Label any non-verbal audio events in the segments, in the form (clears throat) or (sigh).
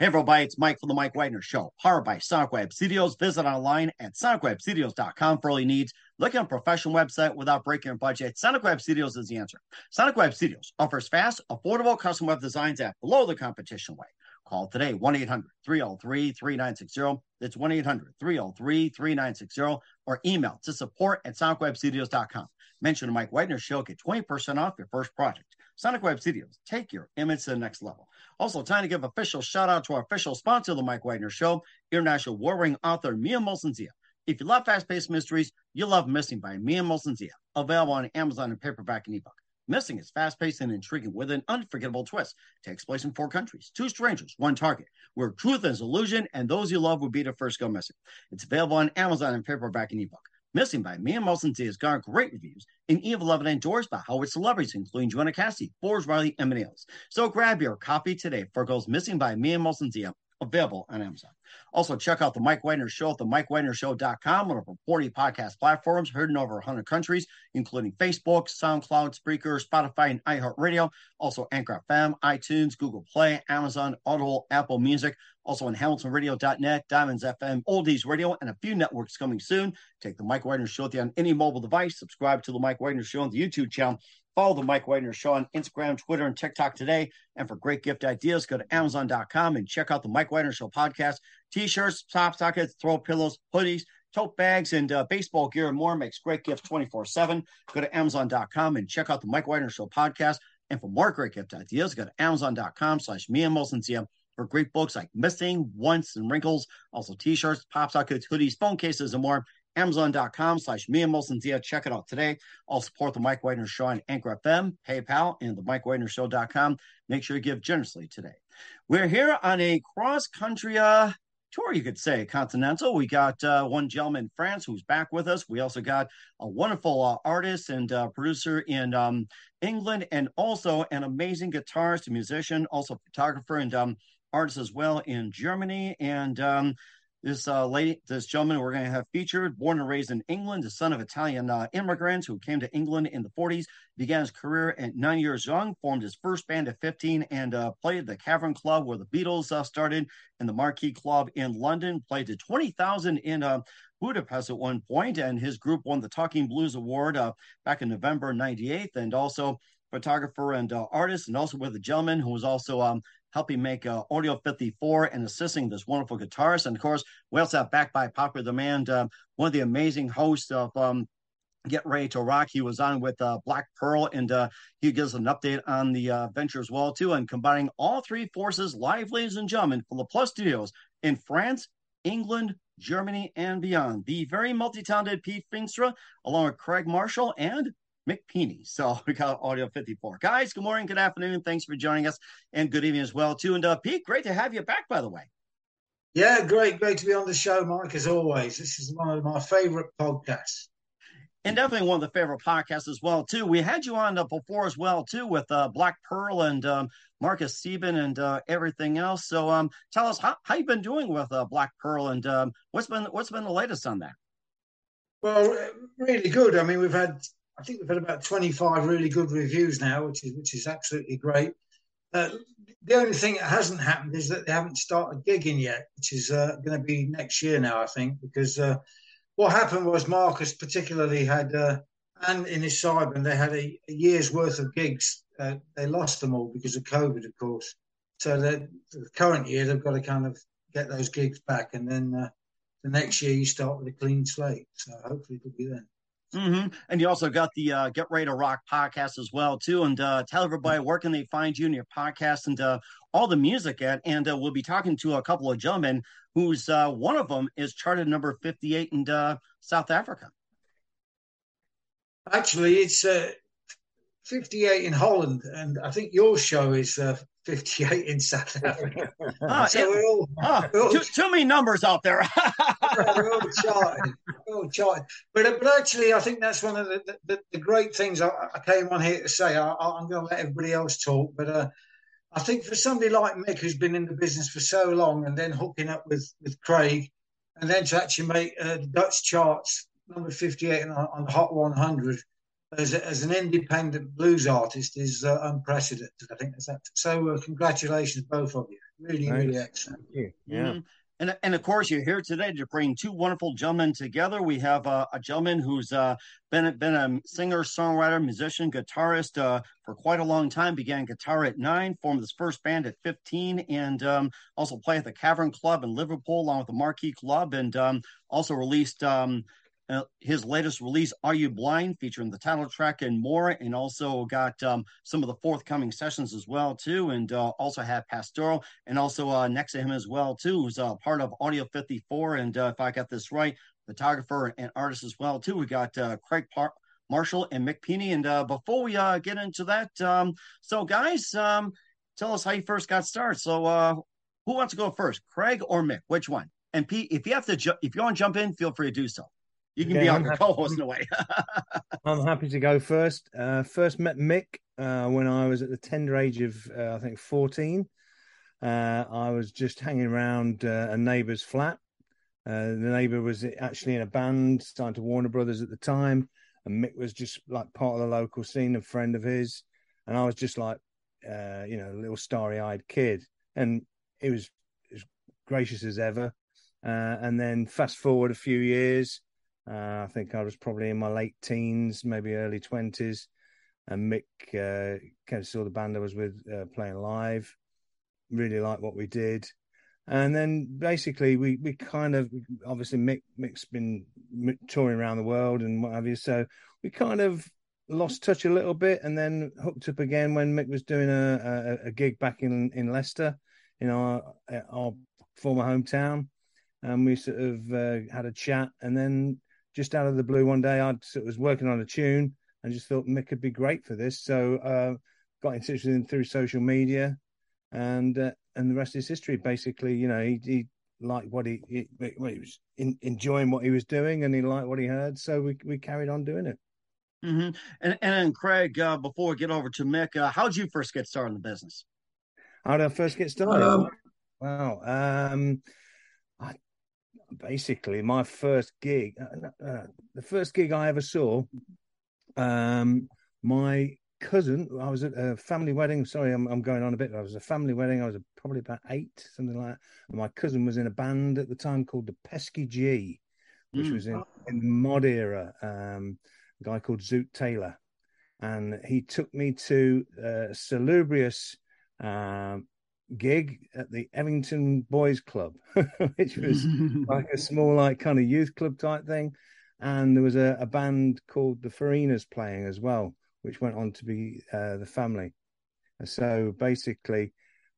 Hey, everybody, it's Mike from the Mike Wagner Show, powered by Sonic Web Studios. Visit online at sonicwebstudios.com for all your needs. Look at a professional website without breaking your budget. Sonic Web Studios is the answer. Sonic Web Studios offers fast, affordable custom web designs at below the competition rate. Call today 1 800 303 3960. That's 1 800 303 3960 or email to support at sonicwebstudios.com. Mention the Mike Wagner Show, get 20% off your first project. Sonic Web Studios, take your image to the next level. Also, time to give official shout out to our official sponsor of the Mike Wagner Show, international warring author Mia Molson Zia. If you love fast paced mysteries, you love Missing by Mia Molson Zia, available on Amazon in paperback and ebook. Missing is fast paced and intriguing with an unforgettable twist. Takes place in four countries, two strangers, one target, where truth is illusion and those you love will be the first go missing. It's available on Amazon in paperback and ebook. Missing by Mia Molson has garnered great reviews, and Eve Levin endorsed by Hollywood celebrities, including Joanna Cassidy, Forbes Riley, and many. So grab your copy today for Girls Missing by Mia Molson available on Amazon. Also, check out the Mike Wagner Show at the MikeWagnerShow.com on over 40 podcast platforms, heard in over 100 countries, including Facebook, SoundCloud, Spreaker, Spotify, and iHeartRadio. Also, Anchor FM, iTunes, Google Play, Amazon, Audible, Apple Music. Also on HamiltonRadio.net, Diamonds FM, Oldies Radio, and a few networks coming soon. Take the Mike Wagner Show with you on any mobile device. Subscribe to the Mike Wagner Show on the YouTube channel Follow the Mike Wagner Show on Instagram, Twitter, and TikTok today. And for great gift ideas, go to Amazon.com and check out the Mike Wagner Show podcast. T-shirts, top sockets, throw pillows, hoodies, tote bags, and uh, baseball gear and more makes great gifts 24-7. Go to Amazon.com and check out the Mike Wagner Show podcast. And for more great gift ideas, go to Amazon.com slash Mia Molson for great books like Missing, Once, and Wrinkles. Also t-shirts, pop sockets, hoodies, phone cases, and more. Amazon.com slash Mia Molson Zia. Check it out today. I'll support the Mike Wagner Show on Anchor FM, PayPal, and the Mike Wagner Show.com. Make sure you give generously today. We're here on a cross country uh, tour, you could say, continental. We got uh, one gentleman in France who's back with us. We also got a wonderful uh, artist and uh, producer in um, England, and also an amazing guitarist, musician, also photographer and um, artist as well in Germany. And um, this uh, lady, this gentleman we're going to have featured, born and raised in England, the son of Italian uh, immigrants who came to England in the 40s, began his career at nine years young, formed his first band at 15, and uh, played the Cavern Club where the Beatles uh, started, and the Marquee Club in London. Played to 20,000 in uh, Budapest at one point, and his group won the Talking Blues Award uh, back in November 98, and also photographer and artist, and also with a gentleman who was also um, helping make uh, Audio 54 and assisting this wonderful guitarist. And of course, we also have backed by popular demand, uh, one of the amazing hosts of um, Get Ready to Rock. He was on with uh, Black Pearl, and uh, he gives an update on the uh, venture as well too. And combining all three forces live, ladies and gentlemen, for the Plus Studios in France, England, Germany, and beyond. The very multi-talented Pete Feenstra, along with Craig Marshall and Mick Pini. (laughs) So we got Audio 54. Guys, good morning, good afternoon. Thanks for joining us, and good evening as well, too. And uh, Pete, great to have you back, by the way. Yeah, great, great to be on the show, Mike, as always. This is one of my favorite podcasts. And definitely one of the favorite podcasts as well, too. We had you on uh, before as well, too, with uh, Black Pearl and um, Marcus Sieben and uh, everything else. So um, tell us how, how you been doing with uh, Black Pearl and um, what's been what's been the latest on that? Well, really good. I mean, we've had I think we've had about 25 really good reviews now, which is which is absolutely great. Uh, the only thing that hasn't happened is that they haven't started gigging yet, which is uh, going to be next year now, I think, because uh, what happened was Marcus particularly had, uh, and in his side, and they had a, a, year's worth of gigs. Uh, they lost them all because of COVID, of course. So the current year, they've got to kind of get those gigs back, and then uh, the next year you start with a clean slate. So hopefully it'll be then. Mm-hmm. And you also got the uh, Get Ready to Rock podcast as well too. And uh, tell everybody where can they find you and your podcast and uh, all the music at. And uh, we'll be talking to a couple of gentlemen who's uh, one of them is charted number fifty eight in uh, South Africa. Actually, it's 58 in Holland, and I think your show is uh, 58 in South (laughs) Africa. Ah, so we're all, ah, (laughs) all too, too, many numbers out there. (laughs) we're all charting. We're all charting. But, but actually, I think that's one of the, the, the great things I, I, came on here to say. I, am going to let everybody else talk, but uh, I think for somebody like Mick, who's been in the business for so long, and then hooking up with, with Craig, and then to actually make uh, Dutch charts number 58 on, on Hot 100 as, as an independent blues artist is uh, unprecedented. I think that's that. So, uh, congratulations, both of you. Really, Thanks. really excellent. Thank you. Yeah. Mm-hmm. And, and of course, you're here today to bring two wonderful gentlemen together. We have uh, a gentleman who's uh, been been a singer, songwriter, musician, guitarist uh, for quite a long time. Began guitar at nine, formed his first band at 15, and um, also played at the Cavern Club in Liverpool along with the Marquee Club, and um, also released um, uh, his latest release, Are You Blind, featuring the title track and more, and also got um, some of the forthcoming sessions as well too, and uh, also have Pastoral, and also uh, next to him as well too, who's uh, part of Audio 54, and uh, if I got this right, photographer and artist as well too. We got Craig Par- Marshall and Mick Pini, and before we get into that, um, so guys, um, tell us how you first got started. So who wants to go first, Craig or Mick? Which one? And Pete, if you have to, ju- if you want to jump in, feel free to do so. You can be on your co-host in a way. (laughs) I'm happy to go first. Uh, first met Mick uh, when I was at the tender age of uh, I think 14. Uh, I was just hanging around uh, a neighbour's flat. Uh, the neighbour was actually in a band, signed to Warner Brothers at the time, and Mick was just like part of the local scene, a friend of his, and I was just like, you know, a little starry-eyed kid, and he was as gracious as ever. and then fast forward a few years, uh, I think I was probably in my late teens, maybe early twenties, and Mick uh, kind of saw the band I was with uh, playing live. Really liked what we did, and then basically we we kind of obviously Mick Mick's been touring around the world and what have you, so we kind of lost touch a little bit, and then hooked up again when Mick was doing a a, a gig back in in Leicester, in our our former hometown. And we sort of uh, had a chat and then just out of the blue one day, I was working on a tune and just thought Mick could be great for this. So uh, got in touch with him through social media, and uh, and the rest is history. Basically, you know, he, he liked what he, he, he was in, enjoying what he was doing, and he liked what he heard. So we we carried on doing it. Mm-hmm. And and Craig, uh, before we get over to Mick, uh, how did you first get started in the business? How did I first get started? Um, wow. Um, basically my first gig, uh, uh, the first gig I ever saw. Um, my cousin, I was at a family wedding. Sorry, I'm, I'm going on a bit. I was a family wedding. I was probably about eight, something like that. And my cousin was in a band at the time called the Pesky Gee, which mm. was in, in the mod era. Um, a guy called Zoot Taylor, and he took me to uh, Salubrious um, gig at the Evington Boys Club, (laughs) which was (laughs) like a small, like kind of youth club type thing. And there was a, a band called the Farinas playing as well, which went on to be uh, the family. So basically,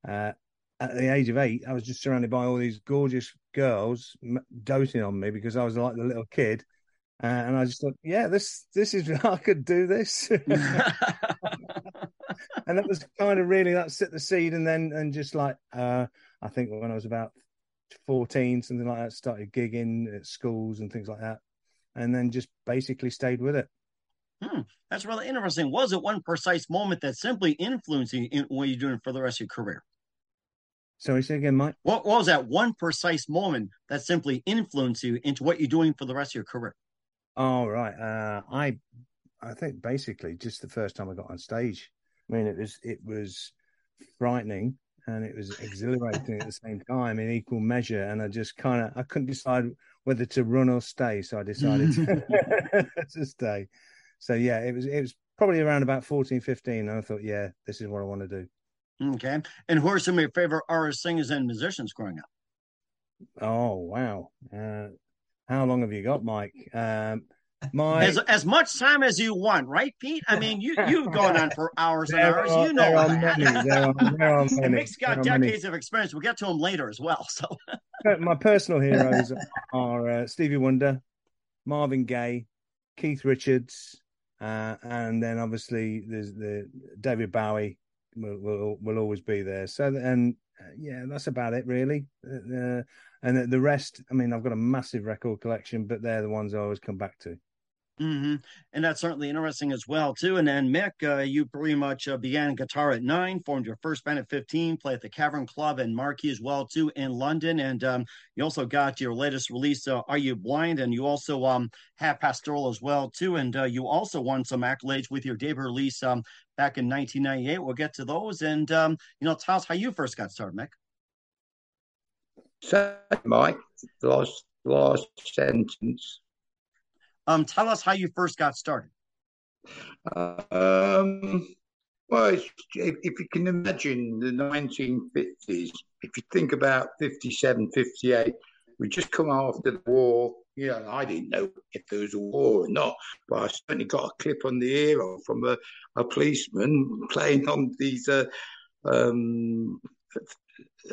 uh, at the age of eight, I was just surrounded by all these gorgeous girls doting on me because I was like the little kid. Uh, and I just thought, yeah, this this is (laughs) I could do this. (laughs) and that was kind of really that set the seed, and then and just like uh, I think when I was about fourteen, something like that, started gigging at schools and things like that, and then just basically stayed with it. Hmm, that's really interesting. Was it one precise moment that simply influenced you in what you're doing for the rest of your career? Sorry, say again, Mike. What, what was that one precise moment that simply influenced you into what you're doing for the rest of your career? Oh right, uh, I I think basically just the first time I got on stage. I mean, it was it was frightening and it was exhilarating at the same time in equal measure. And I just kind of I couldn't decide whether to run or stay, so I decided to, (laughs) (laughs) to stay. So yeah, it was it was probably around about 14, 15, and I thought, yeah, this is what I want to do. Okay. And who are some of your favorite artists, singers, and musicians growing up? Oh wow! Uh, how long have you got, Mike? Um, my as, as much time as you want, right, Pete? I mean, you you've gone on for hours and hours. Are, you know there are many. There are, there are (laughs) many. Mick's got decades many. of experience. We'll get to him later as well. So, my personal heroes (laughs) are uh, Stevie Wonder, Marvin Gaye, Keith Richards, uh, and then obviously there's the David Bowie will will, will always be there. So, and uh, yeah, that's about it really. Uh, and the, the rest, I mean, I've got a massive record collection, but they're the ones I always come back to. Mm-hmm. And that's certainly interesting as well, too. And then Mick, uh, you pretty much uh, began guitar at nine, formed your first band at fifteen, played at the Cavern Club and Marquee as well, too, in London. And um, you also got your latest release, uh, "Are You Blind?" And you also um, have Pastoral as well, too. And uh, you also won some accolades with your debut release um, back in 1998. We'll get to those. And um, you know, tell us how you first got started, Mick. So, Mike, last last sentence. Um, tell us how you first got started. Um, well, if, if you can imagine the 1950s, if you think about 57, 58, we just come after the war. You know, I didn't know if there was a war or not, but I certainly got a clip on the ear from a, a policeman (laughs) playing on these uh, um,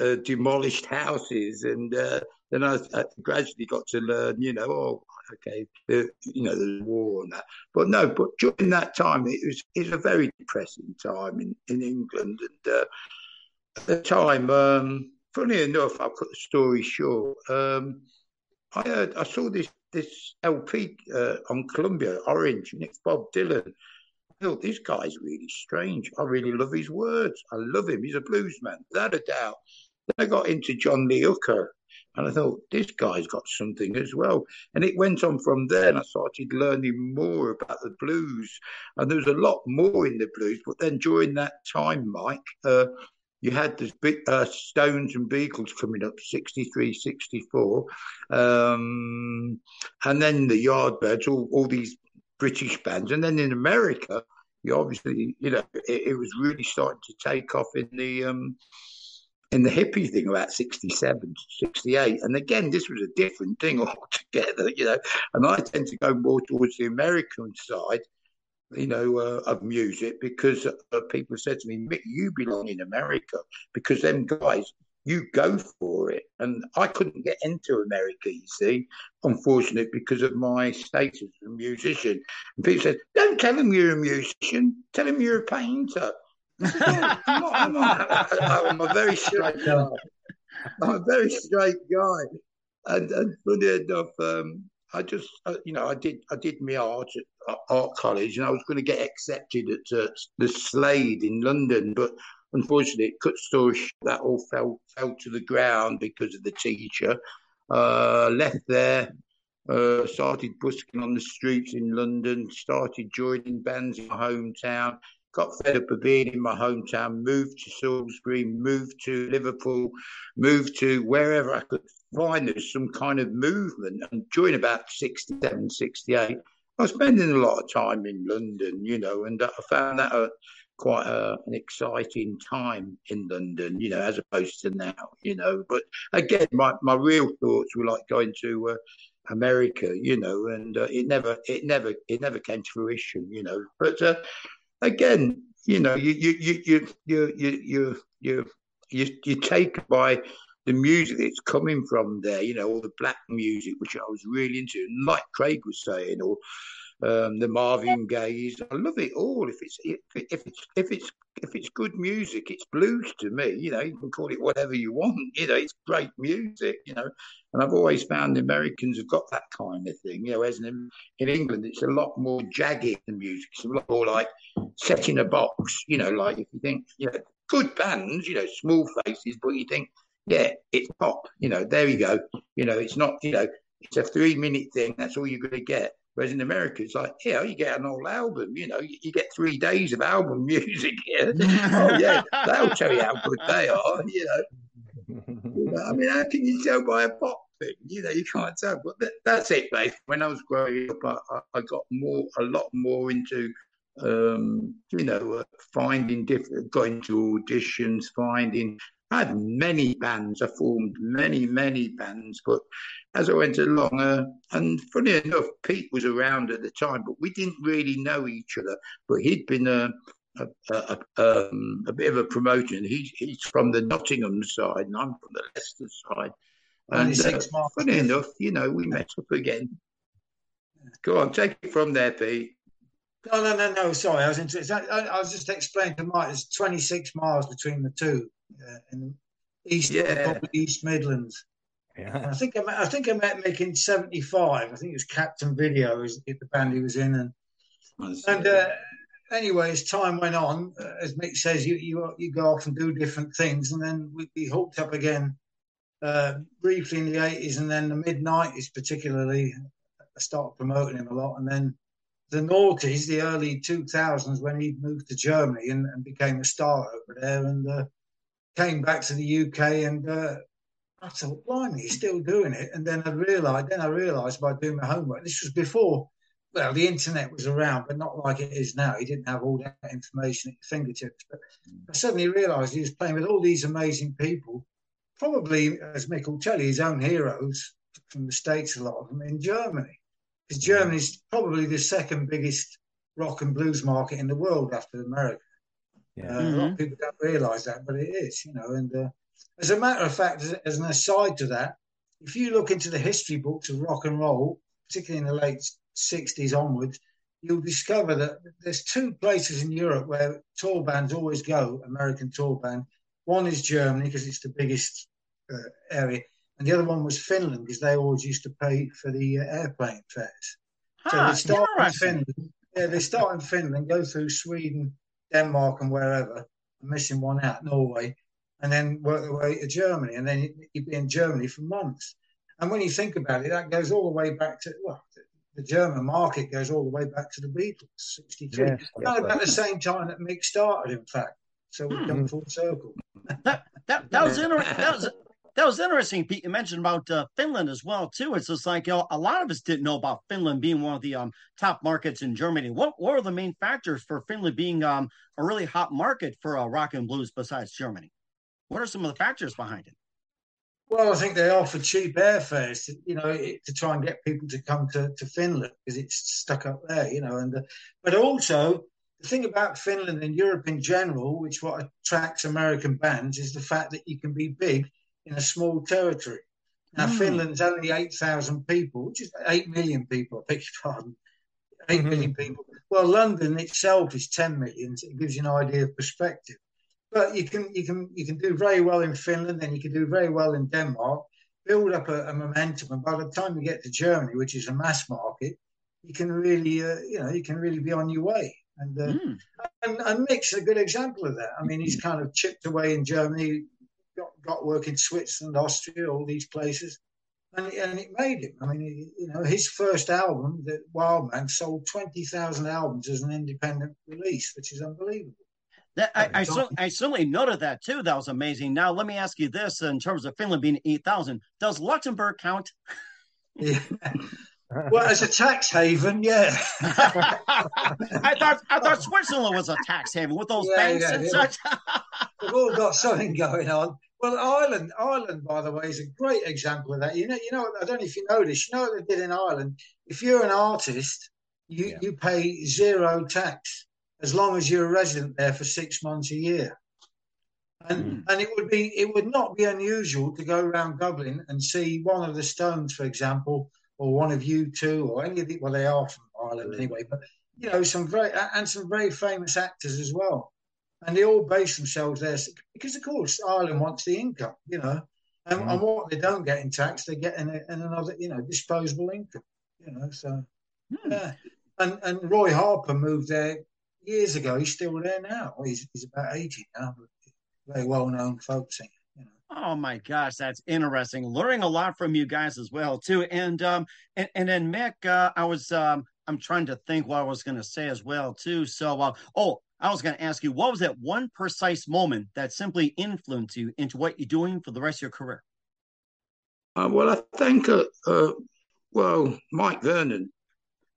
uh, demolished houses, and uh, then I, I, gradually got to learn, you know, oh, okay, you know, the war and that. But no, but during that time, it was it was a very depressing time in in England, and uh, at the time, um, funny enough, I'll cut the story short. Um, I heard, I saw this this LP uh, on Columbia Orange, and it's Bob Dylan. I thought this guy's really strange. I really love his words. I love him. He's a blues man, without a doubt. Then I got into John Lee Hooker, and I thought this guy's got something as well. And it went on from there, and I started learning more about the blues. And there was a lot more in the blues. But then during that time, Mike, uh, you had the uh, Stones and Beatles coming up, 63, 64. Um, and then the Yardbirds, all, all these British bands. And then in America, you obviously, you know, it, it was really starting to take off in the. Um, in the hippie thing about 67 68 and again this was a different thing (laughs) altogether you know and i tend to go more towards the american side you know, uh, of music because uh, people said to me, Mick, you belong in America because them guys, you go for it. And I couldn't get into America, you see, unfortunately, because of my status as a musician. And people said, don't tell them you're a musician, tell them you're a painter. I'm, I'm, I'm, a very (laughs) straight guy. I'm a very straight guy. And, and funny enough, um, I just, uh, you know, I did, I did my art at art college, and I was going to get accepted at uh, the Slade in London, but unfortunately, cut story short, that all fell fell to the ground because of the teacher. Uh, left there, uh, started busking on the streets in London, started joining bands in my hometown, got fed up of being in my hometown, moved to Salisbury, moved to Liverpool, moved to wherever I could find there's some kind of movement. And during about 67, 68, I was spending a lot of time in London, you know, and I found that a, quite a, an exciting time in London, you know, as opposed to now, you know. But again, my, my real thoughts were like going to uh, America, you know, and uh, it never, it never, it never came to fruition, you know. But uh, again, you know, you you you you you you you you you take by the music that's coming from there, you know, all the black music, which I was really into, like Craig was saying, or um, the Marvin Gaye's. I love it all. If it's if, if it's if it's if it's good music, it's blues to me. You know, you can call it whatever you want. (laughs) You know, it's great music. You know, and I've always found the Americans have got that kind of thing. You know, as in, in England, it's a lot more jagged the music. It's a lot more like set in a box. You know, like if you think, you know, good bands, you know, small faces, but you think, yeah, it's pop. You know, there you go. You know, it's not. You know, it's a three minute thing. That's all you're going to get. Whereas in America, it's like, yeah, you get an old album, you know, you, you get three days of album (laughs) music here. (laughs) oh, yeah, they'll tell you how good they are, you know. (laughs) you know. I mean, how can you tell by a pop thing? You know, you can't tell. But that, that's it, mate. When I was growing up, I, I got more, a lot more into, um, you know, uh, finding different, going to auditions, finding I had many bands. I formed many, many bands, but as I went along, uh, and funny enough, Pete was around at the time, but we didn't really know each other. But he'd been a a, a, um, a bit of a promoter. He's he's from the Nottingham side, and I'm from the Leicester side. And uh, funny enough, you know, we met up again. Go on, take it from there, Pete. No, no, no, no. Sorry, I was into, I, I was just explaining to Mike. There's 26 miles between the two uh, in East, yeah. East Midlands. Yeah. I think I met, I think I met Mick in '75. I think it was Captain Video, was the band he was in, and and uh, anyway, as time went on, uh, as Mick says, you, you you go off and do different things, and then we, we hooked up again uh, briefly in the '80s, and then the mid '90s, particularly. I started promoting him a lot, and then the noughties, the early 2000s, when he moved to Germany and, and became a star over there, and uh, came back to the UK and uh, I thought, blimey, he's still doing it. And then I realised, then I realised by doing my homework, this was before, well, the internet was around, but not like it is now. He didn't have all that information at his fingertips. But I suddenly realised he was playing with all these amazing people, probably, as Mick will tell you, his own heroes from the States, a lot of them in Germany. Because Germany's probably the second biggest rock and blues market in the world after America. Yeah. Uh, mm-hmm. A lot of people don't realise that, but it is, you know. And uh, as a matter of fact, as, as, an aside to that, if you look into the history books of rock and roll, particularly in the late 60s onwards, you'll discover that there's two places in Europe where tour bands always go, American tour band. One is Germany because it's the biggest uh, area, and the other one was Finland because they always used to pay for the uh, airplane fares. so they start in Finland. Yeah, they start in Finland, go through Sweden, Denmark, and wherever. I'm missing one out, Norway, and then work their way to Germany, and then you'd be in Germany for months. And when you think about it, that goes all the way back to well, the German market goes all the way back to the Beatles, '63, yes, about right. the same time that Mick started, in fact. So we've come hmm. full circle. that, that, that was interesting. That was that was interesting, Pete. You mentioned about uh, Finland as well too. It's just like you know, a lot of us didn't know about Finland being one of the um, top markets in Germany. What, what are the main factors for Finland being um, a really hot market for uh, rock and blues besides Germany? What are some of the factors behind it? Well, I think they offer cheap airfares, to, you know, to try and get people to come to, to Finland because it's stuck up there, you know. And uh, but also the thing about Finland and Europe in general, which what attracts American bands, is the fact that you can be big in a small territory. Now, mm. Finland's only 8,000 people, which is 8 million people, I beg your pardon. Eight mm-hmm. million people. Well, London itself is 10 million. So it gives you an idea of perspective. But you can you can you can do very well in Finland, and you can do very well in Denmark. Build up a, a momentum, and by the time you get to Germany, which is a mass market, you can really uh, you know you can really be on your way. And, uh, mm. and and Mick's a good example of that. I mean, he's kind of chipped away in Germany, got, got work in Switzerland, Austria, all these places, and, and it made him. I mean, you know, his first album, the Wildman, sold twenty thousand albums as an independent release, which is unbelievable. That, I, I, so, I, certainly noted that too. That was amazing. Now, let me ask you this: in terms of Finland being eight thousand, does Luxembourg count? Yeah. (laughs) well, as a tax haven, yeah. (laughs) I thought I thought Switzerland was a tax haven with those yeah, banks yeah, and yeah. such. We've all got something going on. Well, Ireland, Ireland, by the way, is a great example of that. You know, you know, I don't know if you know this. You know what they did in Ireland? If you're an artist, you you pay zero tax as long as you're a resident there for six months a year. And mm. and it would be it would not be unusual to go around Dublin and see one of the Stones, for example, or one of U2, or any of the well, they are from Ireland anyway, but you know, some very and some very famous actors as well and they all base themselves there because, of course, Ireland wants the income, you know, and, mm. and what they don't get in tax, they get in, a, in, another, you know, disposable income, you know. So, mm. yeah, and and Roy Harper moved there years ago. He's still there now. He's, he's about eighty now, very well known folk singer. Oh my gosh, that's interesting. Learning a lot from you guys as well too. And um and, and then Mick, uh, I was um I'm trying to think what I was going to say as well too. So uh, oh, I was going to ask you, what was that one precise moment that simply influenced you into what you're doing for the rest of your career? Uh, well, I think, uh, uh, well, Mike Vernon,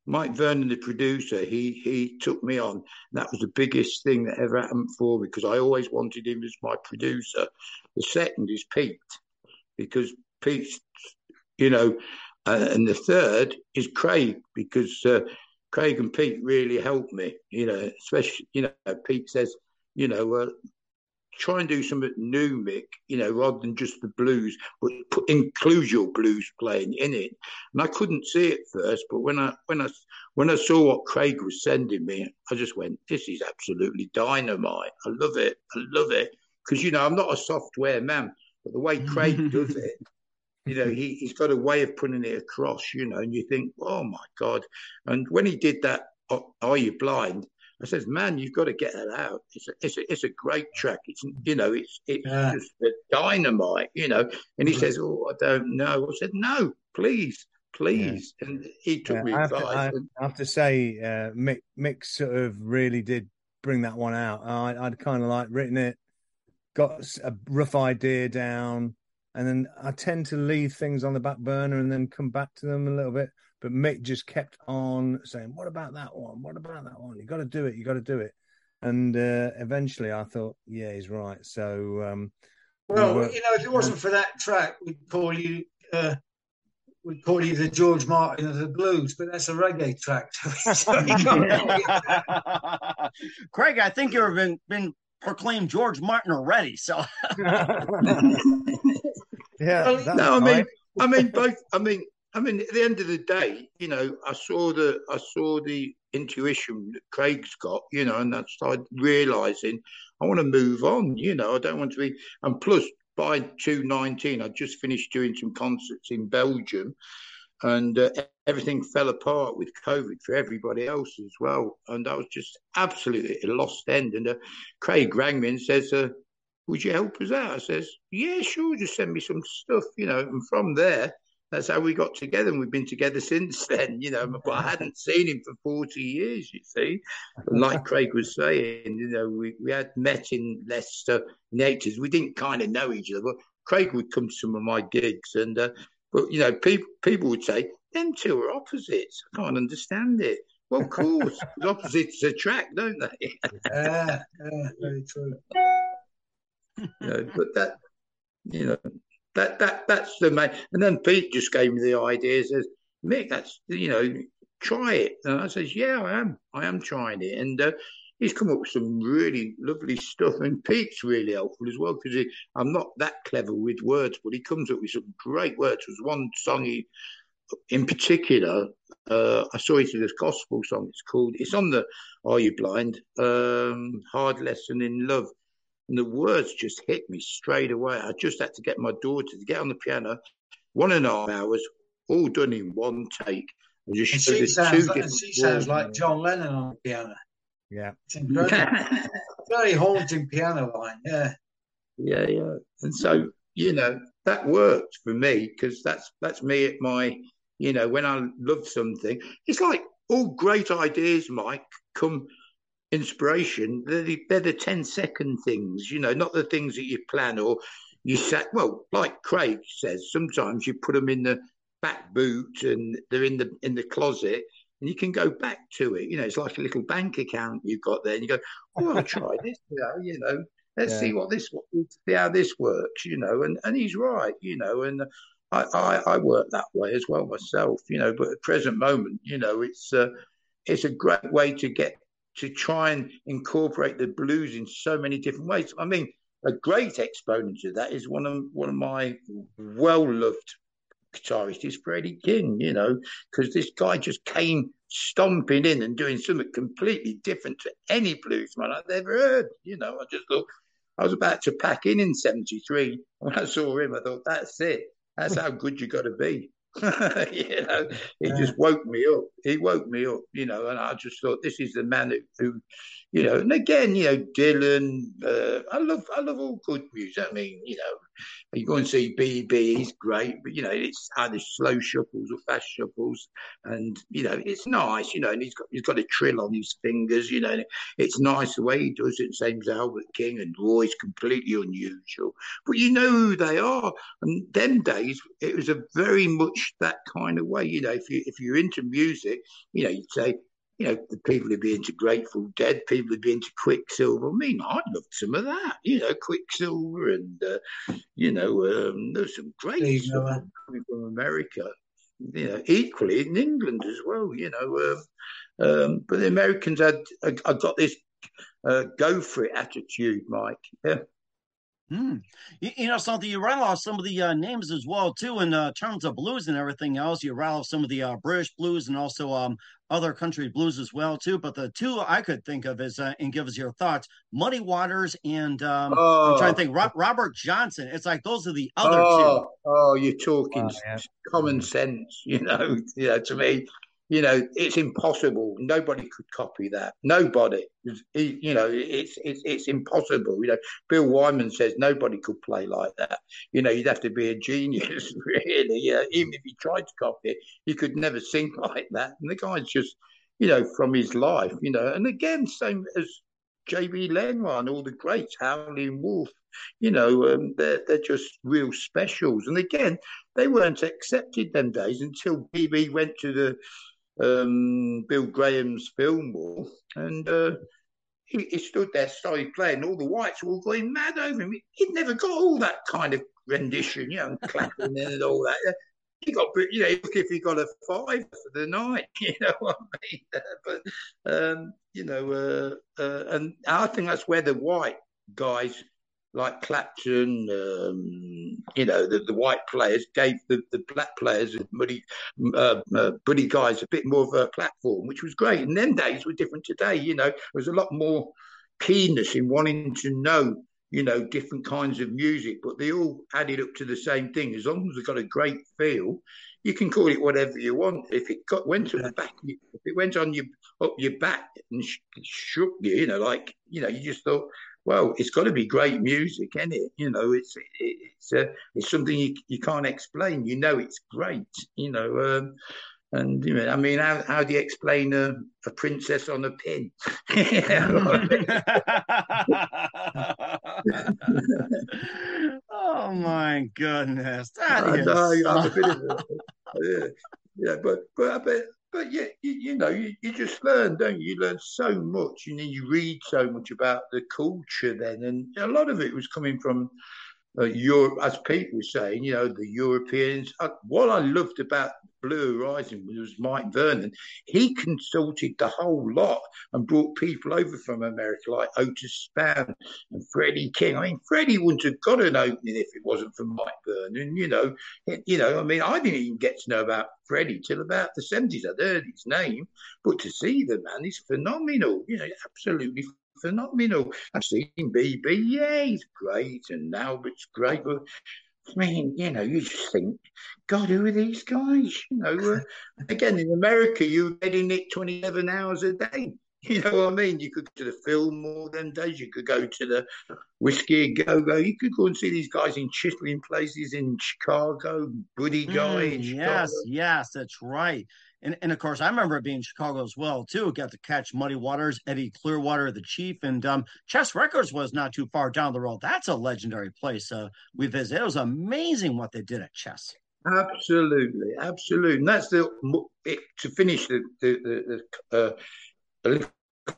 Mike Vernon, the producer, he he took me on. That was the biggest thing that ever happened for me because I always wanted him as my producer. The second is Pete, because Pete's, you know, uh, and the third is Craig because uh, Craig and Pete really helped me. You know, especially you know Pete says, you know, uh, try and do something new, Mick. You know, rather than just the blues, but put, include your blues playing in it. And I couldn't see it first, but when I when I when I saw what Craig was sending me, I just went, "This is absolutely dynamite! I love it! I love it!" Because you know, I'm not a software man, but the way Craig does (laughs) it you know, he, he's got a way of putting it across, you know, and you think, oh my God. And when he did that, oh, Are You Blind? I says, man, you've got to get that out. It's a, it's a, it's a great track. It's, you know, it's, it's yeah. just a dynamite, you know. And he says, oh, I don't know. I said, no, please, please. Yeah. And he took yeah, me I have, to, I, I have to say, uh, Mick, Mick sort of really did bring that one out. I, I'd kind of like written it, got a rough idea down, and then I tend to leave things on the back burner and then come back to them a little bit. But Mick just kept on saying, "What about that one? What about that one? You got to do it. You got to do it." And uh, eventually, I thought, "Yeah, he's right." So, um, well, we were, you know, if it wasn't for that track, we'd call you. Uh, we'd call you the George Martin of the blues, but that's a reggae track. (laughs) (laughs) Craig, I think you've been been proclaimed George Martin already. So, (laughs) yeah. No, I mean, I mean both. I mean, I mean, at the end of the day, you know, I saw the I saw the intuition that Craig's got, you know, and I started realizing I want to move on. You know, I don't want to be. And plus, by two nineteen, I just finished doing some concerts in Belgium, and uh, everything fell apart with COVID for everybody else as well. And I was just absolutely a lost end. And uh, Craig rang me and says, uh, "Would you help us out?" I says, "Yeah, sure. Just send me some stuff, you know." And from there that's how we got together, and we've been together since (laughs) then. You know, but I hadn't seen him for forty years. You see, like (laughs) Craig was saying, you know, we, we had met in Leicester in the eighties. We didn't kind of know each other, but Craig would come to some of my gigs, and uh, but you know, people people would say them two are opposites. I can't understand it. Well, of course, (laughs) opposites attract, don't they? yeah, yeah, very true. you know, but that you know that that that's the main. And then Pete just gave me the idea. And says Mick, that's you know, try it. And I says, yeah, I am. I am trying it. And uh, he's come up with some really lovely stuff. And Pete's really helpful as well because I'm not that clever with words, but he comes up with some great words. There's one song he, in particular, uh, I saw it in this gospel song. It's called. It's on the Are You Blind? Um, Hard Lesson in Love and the words just hit me straight away. I just had to get my daughter to get on the piano, one and a half hours, all done in one take. And just and she, sounds, like, she sounds like John Lennon on the piano. Yeah. It's incredible. (laughs) Very haunting piano line. Yeah. Yeah, yeah. And so, you know, that worked for me because that's that's me at my, you know, when I love something. It's like all great ideas, Mike, come inspiration, they're the, they're the 10 second things, you know, not the things that you plan or you set. Well, like Craig says, sometimes you put them in the back boot and they're in the in the closet and you can go back to it. You know, it's like a little bank account you've got there, and you go, "Oh, I'll try (laughs) this." You know, you know, let's yeah. see what this, see how this works. You know, and and he's right. You know, and I, I I work that way as well myself. You know, but at present moment, you know, it's uh, it's a great way to get to try and incorporate the blues in so many different ways. I mean, a great exponent of that is one of one of my well loved guitarists is Freddie King, you know, because this guy just came stomping in and doing something completely different to any bluesman I've ever heard. You know, I just thought I was about to pack in in '73. When I saw him, I thought, that's it. That's how good you got to be. (laughs) you know, he yeah. just woke me up. He woke me up, you know, and I just thought this is the man who, who you know, and again, you know, Dylan. Uh, I love, I love all good music. I mean, you know, you go and see BB, he's great, but you know, it's either slow shuffles or fast shuffles, and you know, it's nice, you know, and he's got he's got a trill on his fingers, you know, it's nice the way he does it. Same as Albert King and Roy's completely unusual, but you know who they are. And them days, it was a very much that kind of way, you know. If you if you're into music, you know, you'd say you know, the people who'd be into Grateful Dead, people who'd be into Quicksilver. I mean, I'd love some of that, you know, Quicksilver and, uh, you know, um, there's some great stuff coming from America, you know, equally in England as well, you know. Um, um, but the Americans had, I got this uh, go for it attitude, Mike. Yeah. Hmm. You, you, know something. You rattle off some of the uh, names as well too in uh, terms of blues and everything else. You rattle off some of the uh, British blues and also um, other country blues as well too. But the two I could think of is uh, and give us your thoughts: Muddy Waters and um, oh. I'm trying to think Ro- Robert Johnson. It's like those are the other oh. two. Oh, you're talking oh, common sense. You know, (laughs) you know, to me, you know, it's impossible. Nobody could copy that. Nobody. You know, it's it's it's impossible. You know, Bill Wyman says nobody could play like that. You know, you'd have to be a genius, (laughs) really. Yeah, even if you tried to copy it, you could never sing (laughs) like that. And the guy's just, you know, from his life. You know, and again, same as J.B. Lenoir and all the greats, Howlin' Wolf. You know, um, they're they're just real specials. And again, they weren't accepted them days until BB went to the um, Bill Graham's Fillmore and. Uh, he, he, stood there, started playing. All the whites were all going mad over him. He'd never got all that kind of rendition, you know, clapping and all that he got, you know, if he got a five for the night, (laughs) you know what I mean? (laughs) but, um, you know, uh, uh, and I think that's where the white guys like Clapton, um, you know, the, the white players gave the, the black players and muddy, uh, uh, buddy guys a bit more of a platform, which was great. And them days were different today. You know, there was a lot more keenness in wanting to know you know, different kinds of music, but they all added up to the same thing. As long as they've got a great feel, you can call it whatever you want. If it got went to the back, if it went on your up your back and sh- shook you, you know, like you know, you just thought, well, it's got to be great music, isn't it? You know, it's it, it's uh, it's something you you can't explain. You know, it's great. You know, um, and you know, I mean, how, how do you explain a, a princess on a pin? (laughs) oh my goodness, (laughs) that I is. know, I'm a bit of a, yeah, yeah, but but but but yeah, you, you know, you, you just learn, don't you? You learn so much, and then you read so much about the culture. Then, and a lot of it was coming from uh, Europe, as Pete was saying, you know, the Europeans. Uh, what I loved about Blue Horizon was Mike Vernon. He consulted the whole lot and brought people over from America like Otis Spann and Freddie King. I mean, Freddie wouldn't have got an opening if it wasn't for Mike Vernon. You know, you know. I mean, I didn't even get to know about Freddie till about the seventies. I'd heard his name, but to see the man is phenomenal. You know, absolutely phenomenal. I've seen BB, yeah, he's great, and Albert's great, but I mean, you know, you just think, God, who are these guys? You know, uh, (laughs) again, in America, you're getting it 27 hours a day. (laughs) You know what I mean? You could go to the Fillmore than days. You could go to the whiskey go go. You could go and see these guys in chiseling places in Chicago, Buddy Guy. Mm, yes, yes, that's right. And, and of course, I remember it being Chicago as well too. Got to catch Muddy Waters, Eddie Clearwater, the Chief, and um, Chess Records was not too far down the road. That's a legendary place uh, we visited. It was amazing what they did at Chess. Absolutely, absolutely. And that's the it, to finish the the the, uh,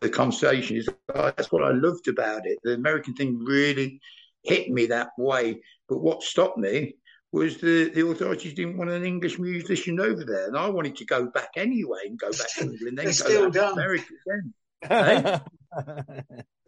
the conversation is uh, that's what I loved about it. The American thing really hit me that way. But what stopped me was the, the authorities didn't want an English musician over there, and I wanted to go back anyway and go back to (laughs) England, then go still back done. to America. (laughs) Then. Hey?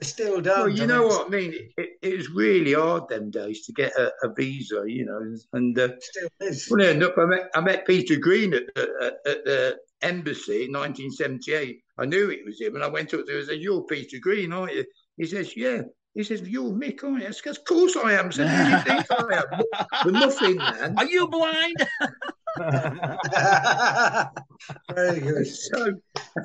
Still done. well, you know what I mean. It, it was really hard them days to get a, a visa, you know, and uh, still is. well, end up, I met I met Peter Green at, at, at the embassy in 1978. I knew it was him, and I went up there and said, "You're Peter Green, aren't you?" He says, "Yeah." He says, "You're Mick, aren't you?" I said, "Of course I am." I said, "Who do you (laughs) think I am?" The muffin man. Are you blind? (laughs) Very good. So,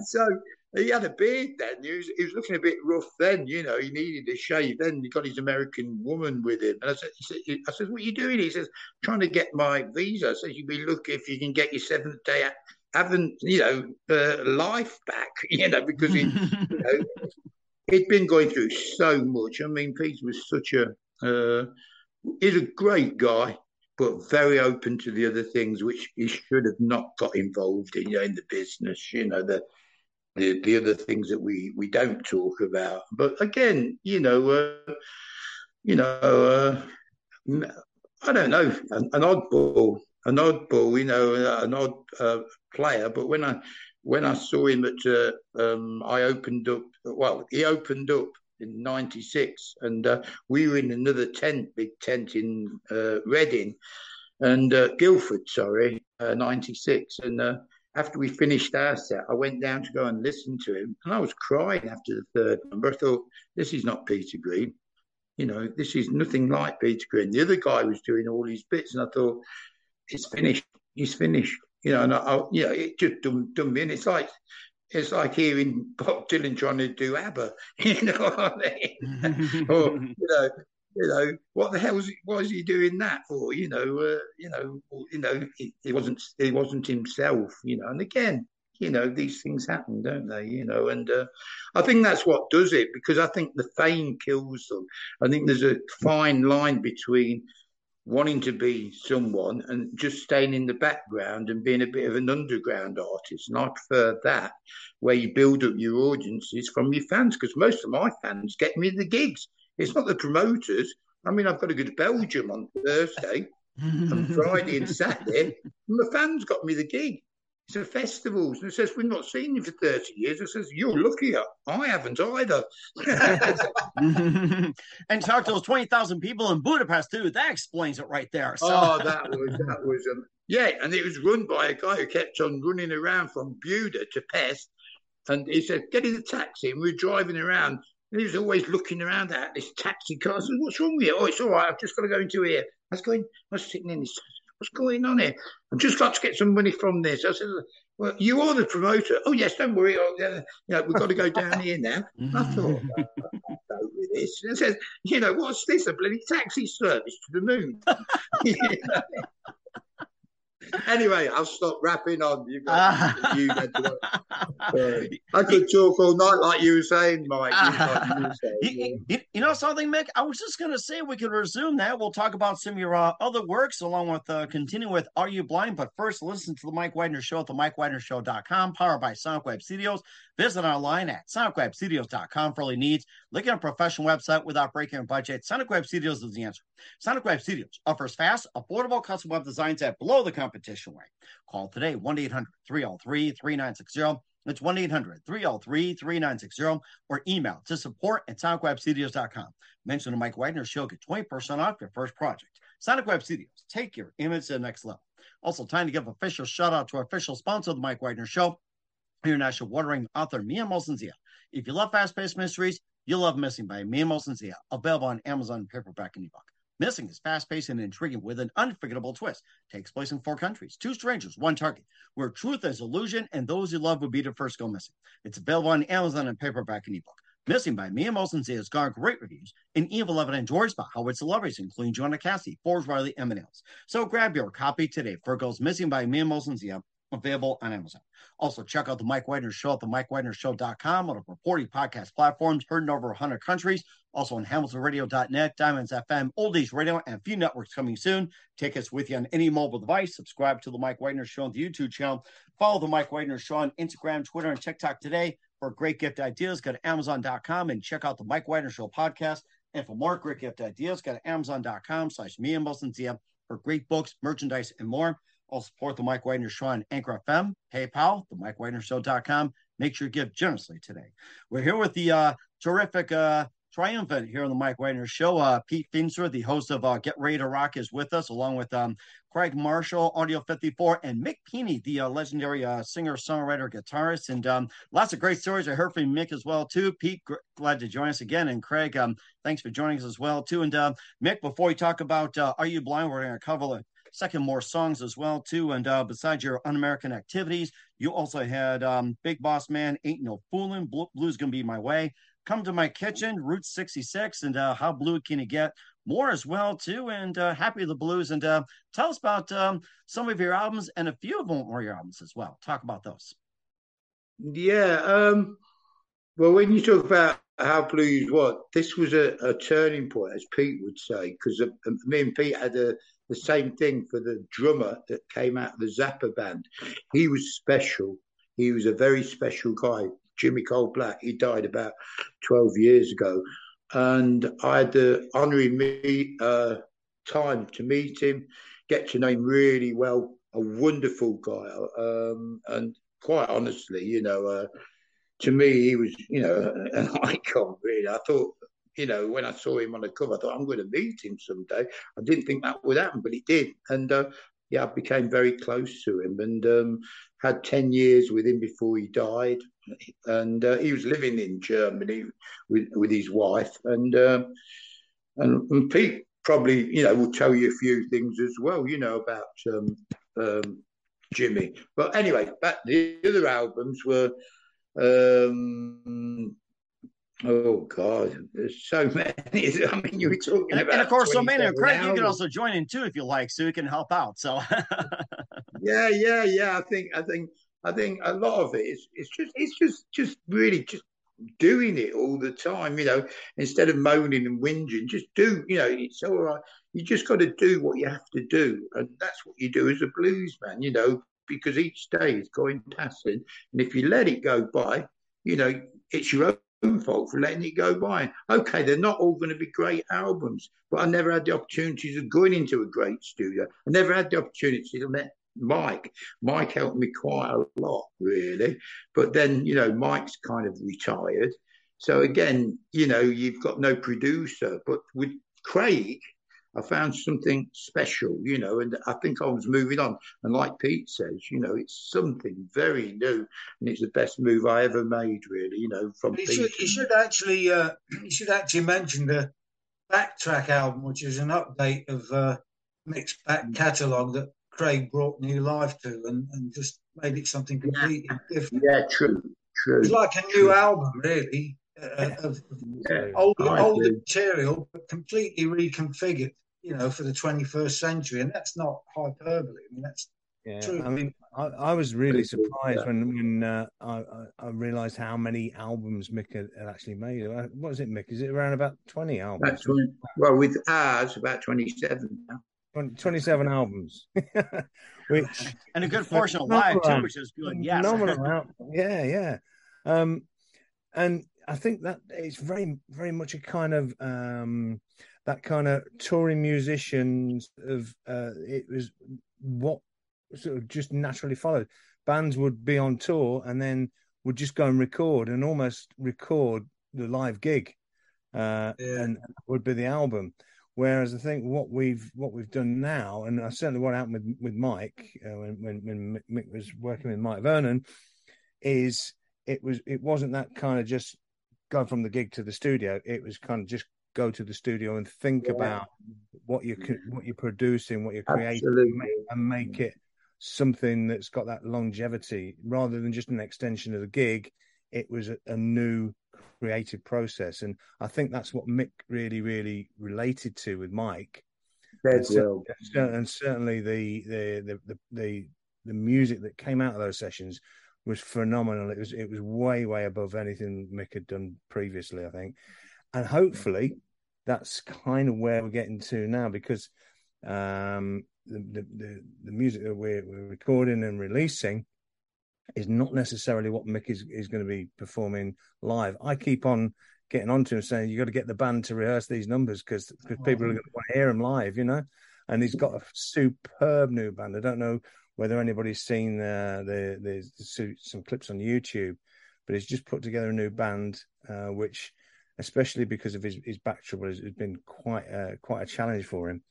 so he had a beard then. He was, he was looking a bit rough then. You know, he needed a shave. Then he got his American woman with him, and I said, he said, "I said, what are you doing?" He says, "Trying to get my visa." I said, "You'd be lucky if you can get your seventh day." Haven't you know uh, life back? (laughs) You know because he, you know, he'd been going through so much. I mean, Peter was such a uh, he's a great guy, but very open to the other things which he should have not got involved in. You know, in the business, you know the the, the other things that we we don't talk about. But again, you know, uh, you know, uh, I don't know, an, an oddball, an oddball, you know, an odd uh, player. But when I when I saw him at, uh, um, I opened up. Well, he opened up in '96, and uh, we were in another tent, big tent in uh, Reading, and uh, Guildford, sorry, '96, and after we finished our set, I went down to go and listen to him, and I was crying after the third number. I thought, this is not Peter Green. You know, this is nothing like Peter Green. The other guy was doing all his bits, and I thought, it's finished. He's finished. You know, and I, I you know, it just done, done me. And it's like, it's like hearing Bob Dylan trying to do ABBA. (laughs) You know what I mean? (laughs) or, you know, you know, what the hell was he, what was he doing that for? You know, uh, you know, you know, he, he, wasn't he wasn't himself. You know, and again, you know, these things happen, don't they? You know, and uh, I think that's what does it because I think the fame kills them. I think there's a fine line between wanting to be someone and just staying in the background and being a bit of an underground artist. And I prefer that, where you build up your audiences from your fans, because most of my fans get me the gigs. It's not the promoters. I mean, I've got to go to Belgium on Thursday and Friday and Saturday. And the fans got me the gig. It's a festivals. And it says, We've not seen you for 30 years. It says, You're luckier. I haven't either. (laughs) (laughs) and talk to those 20,000 people in Budapest, too. That explains it right there. So. Oh, that was, that was, um, yeah. And it was run by a guy who kept on running around from Buda to Pest. And he said, Get in the taxi. And we were driving around. And he was always looking around at this taxi car. I said, What's wrong with you? Oh, it's all right. I've just got to go into here. I was going, I was sitting in this what's going on here? I've just got to get some money from this. I said, well, you are the promoter. Oh, yes, don't worry. Oh, yeah, you know, we've got to go down here now. I (laughs) thought, I go with this. And says, you know, what's this? A bloody taxi service to the moon. (laughs) (laughs) anyway, I'll stop rapping on. (laughs) You, got, you uh, I could talk all night, like you were saying, Mike. You, like you, you, you, know something, Mick? I was just going to say we could resume that. We'll talk about some of your uh, other works along with uh, continue with Are You Blind? But first, listen to the Mike Wagner Show at the MikeWagnerShow.com, powered by Sonic Web Studios. Visit our line at SonicWebStudios.com for all your needs. Look at a professional website without breaking a budget. Sonic Web Studios is the answer. Sonic Web Studios offers fast, affordable custom web designs at below the competition rate. Call today 1 800 303 3960. It's 1 800 303 3960 or email to support at sonicwebstudios.com. Mention the Mike Wagner Show, get 20% off your first project. Sonic Web Studios, take your image to the next level. Also, time to give official shout out to our official sponsor of the Mike Wagner Show, international watering author Mia Molson Zia. If you love fast paced mysteries, you'll love Missing by Mia Molson Zia, available on Amazon paperback and ebook. Missing is fast paced and intriguing with an unforgettable twist. Takes place in four countries, two strangers, one target, where truth is illusion and those you love would be the first go missing. It's available on Amazon and paperback and ebook. Missing by Mia Molson has garnered great reviews, and Eve 11 and enjoys by Howard celebrities, including Joanna Cassidy, Forbes Riley, and Else. So grab your copy today for Girls Missing by Mia Molson available on Amazon. Also, check out the Mike Wagner Show at the MikeWagnerShow.com on reporting podcast platforms, heard in over 100 countries. Also on HamiltonRadio.net, Diamonds FM, Oldies Radio, and a few networks coming soon. Take us with you on any mobile device. Subscribe to the Mike Wagner Show on the YouTube channel. Follow the Mike Wagner Show on Instagram, Twitter, and TikTok today. For great gift ideas, go to Amazon.com and check out the Mike Wagner Show podcast. And for more great gift ideas, go to Amazon.com slash me and Wilson for great books, merchandise, and more. I'll support the Mike Wagner Show on Anchor FM, PayPal, the mike MikeWagnerShow.com. Make sure you give generously today. We're here with the uh, terrific uh, triumphant here on the Mike Wagner Show. Uh, Pete Feenstra, the host of uh, Get Ready to Rock, is with us, along with um, Craig Marshall, Audio 54, and Mick Pini, the uh, legendary uh, singer, songwriter, guitarist. And um, lots of great stories I heard from Mick as well, too. Pete, gr- glad to join us again. And Craig, um, thanks for joining us as well, too. And uh, Mick, before we talk about uh, Are You Blind, we're going to cover second more songs as well too. And uh, besides your un-American activities, you also had um, Big Boss Man, Ain't No Foolin', Blues Gonna Be My Way, Come to My Kitchen, Route 66, and uh, How Blue Can You Get? More as well too, and uh, Happy the Blues. And uh, tell us about um, some of your albums and a few of them were your albums as well. Talk about those. Yeah. Um, well, when you talk about how blues what this was a, a turning point, as Pete would say, because uh, me and Pete had a the same thing for the drummer that came out of the Zappa band. He was special. He was a very special guy. Jimmy Carl Black. He died about 12 years ago. And I had the honouring meet, uh, time to meet him, get to know him really well. A wonderful guy. Um, and quite honestly, you know, uh, to me, he was, you know, (laughs) an icon, really. I thought you know, when I saw him on the cover, I thought I'm going to meet him someday. I didn't think that would happen, but it did. And uh, yeah, I became very close to him and um, had 10 years with him before he died. And uh, he was living in Germany with, with his wife. And, uh, and, and Pete probably, you know, will tell you a few things as well, you know, about um, um, Jimmy. But anyway, but the other albums were um, Oh God, there's so (laughs) many. I mean, you were talking and, about, and of course, so many. Craig, you can also join in too if you like, so you can help out. So, (laughs) yeah, yeah, yeah. I think, I think, I think a lot of it is it's just it's just just really just doing it all the time, you know, instead of moaning and whinging, just do, you know, it's all right. You just got to do what you have to do. And that's what you do as a blues man, you know, because each day is going passing. And if you let it go by, you know, it's your own fault for letting it go by. Okay, they're not all going to be great albums, but I never had the opportunities of going into a great studio. I never had the opportunity to let Mike. Mike helped me quite a lot, really. But then, you know, Mike's kind of retired. So again, you know, you've got no producer. But with Craig, I found something special, you know, and I think I was moving on. And like Pete says, you know, it's something very new, and it's the best move I ever made, really, you know. From you should, you should actually, uh, you should actually mention the Backtrack album, which is an update of uh, Mick's back catalogue that Craig brought new life to and, and just made it something completely yeah. different. Yeah, true, true. It's like a new true. album, really, uh, of, yeah, old, old material, but completely reconfigured, you know, for the 21st century. And that's not hyperbole. I mean, that's yeah, True. I mean, I, I, was really surprised yeah. when when uh, I, I, realized how many albums Mick had, had, actually made. Uh, what is it, Mick? Is it around about twenty albums? 20, well, with ours, about twenty-seven now. 27 albums, (laughs) which (laughs) and a good portion of live too, which is good. Yes, (laughs) yeah, yeah. Um, and I think that it's very, very much a kind of um, that kind of touring musicians of uh, it was what sort of just naturally followed. Bands would be on tour and then would just go and record and almost record the live gig, uh, yeah. and would be the album. Whereas I think what we've what we've done now, and I certainly what happened with with Mike uh, when, when when Mick was working with Mike Vernon, is it was it wasn't that kind of just go from the gig to the studio. It was kind of just go to the studio and think yeah. about what you what you're producing, what you're creating, and make, and make it something that's got that longevity rather than just an extension of the gig. It was a, a new creative process. And I think that's what Mick really, really related to with Mike. And, and, certainly the, the the, the the the music that came out of those sessions was phenomenal. It was it was way way above anything Mick had done previously, I think, and hopefully that's kind of where we're getting to now because um, the, the, the the music that we're, we're recording and releasing is not necessarily what Mick is, is going to be performing live. I keep on getting onto him saying you got to get the band to rehearse these numbers because because people are going to want to hear him live, you know. And he's got a superb new band. I don't know whether anybody's seen uh, the, the, the some clips on YouTube, but he's just put together a new band, uh, which, especially because of his, his back trouble, has, has been quite a, quite a challenge for him.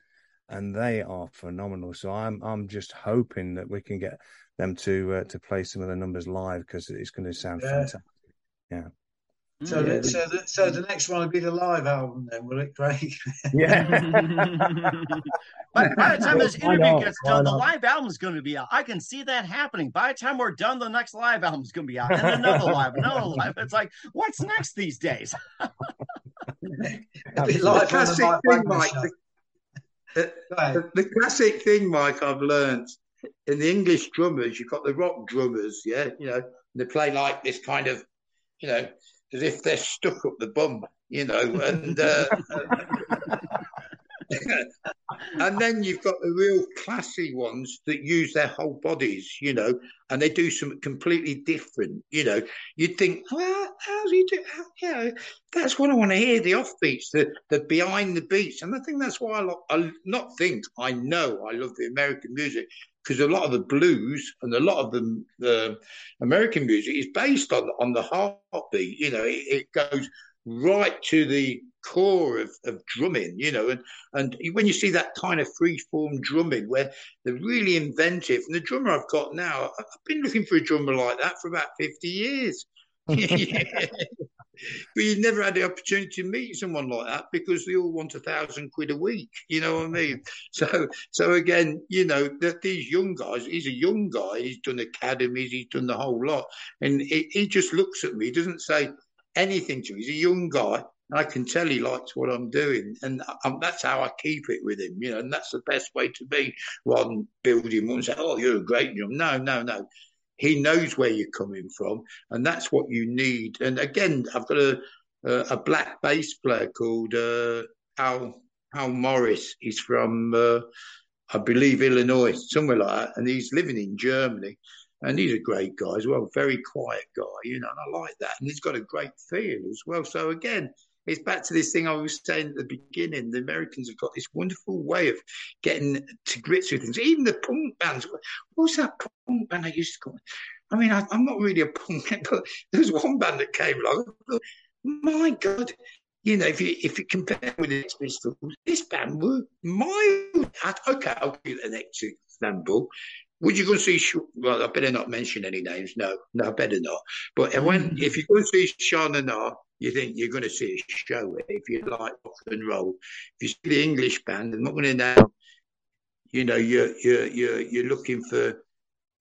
And they are phenomenal. So I'm I'm just hoping that we can get them to uh, to play some of the numbers live because it's going to sound yeah. fantastic. Yeah. Mm. So, yeah. The, so, the, so the next one will be the live album, then, will it, Craig? (laughs) Yeah. (laughs) by, by, the time this interview gets done, the live album is going to be out. I can see that happening. By the time we're done, the next live album is going to be out, and another (laughs) live, another live. It's like, what's next these days? the classic thing, Mike. The, the, the, classic thing, Mike, I've learned in the English drummers, you've got the rock drummers, yeah, you know, they play like this kind of, you know, as if they're stuck up the bum, you know, and uh, (laughs) and then you've got the real classy ones that use their whole bodies, you know, and they do something completely different. You know, you'd think, well, how's he do? How, you know, that's what I want to hear: the offbeats, the the behind the beats, and I think that's why I, lo- I not think I know I love the American music because a lot of the blues and a lot of the, the American music is based on on the heartbeat. You know, it, it goes right to the core of, of drumming, you know, and, and when you see that kind of free form drumming where they're really inventive, and the drummer I've got now, I've been looking for a drummer like that for about 50 years. (laughs) (laughs) (laughs) but you never had the opportunity to meet someone like that because they all want a thousand quid a week. You know what I mean? (laughs) So, so again, you know that these young guys. He's a young guy. He's done academies. He's done the whole lot, and he, he just looks at me. He doesn't say anything to me. He's a young guy, And I can tell he likes what I'm doing, and um, that's how I keep it with him, you know. And that's the best way to be, rather than build him and say, "Oh, you're a great job." No, no, no. He knows where you're coming from, and that's what you need. And again, I've got a a, black bass player called uh, Al Al Morris. He's from uh, I believe Illinois, somewhere like that, and he's living in Germany. And he's a great guy as well, very quiet guy, you know, and I like that. And he's got a great feel as well. So again, it's back to this thing I was saying at the beginning. The Americans have got this wonderful way of getting to grips with things. Even the punk bands. What was that punk band I used to call? I mean, I, am not really a punk, (laughs) but there was one band that came along. My God, you know, if you if you compare with the Sex Pistols, this band were mild. Okay, I'll give you the next example. Would you go and see? Well, I better not mention any names. No, no, I better not. But when mm. if you go and see Sha Na Na, you think you're going to see a show if you like rock and roll. If you see the English band, I'm not going to know. You know, you're you're you're you're looking for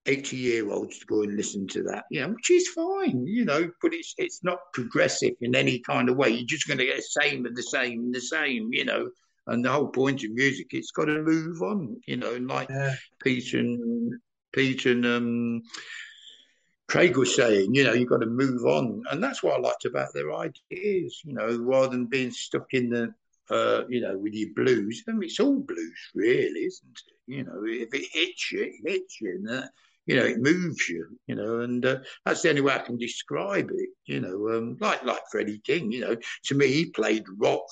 80 year olds to go and listen to that, you know, which is fine, you know, but it's it's not progressive in any kind of way. You're just going to get the same and the same and the same, you know. And the whole point of music, it's got to move on, you know, like yeah. Pete and Pete and um, Craig was saying, you know, you've got to move on, and that's what I liked about their ideas, you know, rather than being stuck in the, uh, you know, with your blues. I mean, it's all blues, really, isn't it? You know, if it hits you, it hits you, and that, you know, it moves you, you know, and uh, that's the only way I can describe it, you know, um, like like Freddie King, you know, to me he played rock,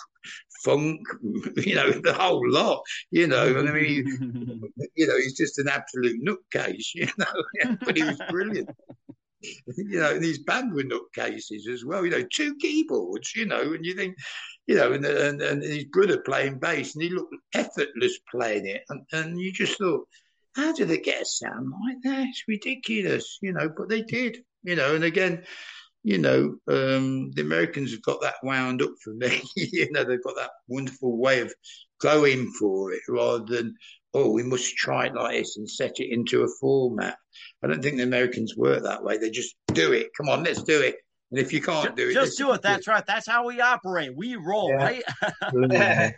funk, (laughs) you know, the whole lot, you know, and I mean, (laughs) you know, he's just an absolute nutcase, (laughs) you know, but he was brilliant. You know, and his band were nutcases as well, you know, two keyboards, you know, and you think, you know, and, and, and his brother playing bass, and he looked effortless playing it, and, and you just thought, how do they get a sound like that? It's ridiculous, you know, but they did, you know, and again, you know, um, the Americans have got that wound up for me. (laughs) you know, they've got that wonderful way of going for it rather than, oh, we must try it like this and set it into a format. I don't think the Americans work that way. They just do it. Come on, let's do it. And if you can't do it, just do it. That's right. That's how we operate. We roll, yeah. right? (laughs) (laughs)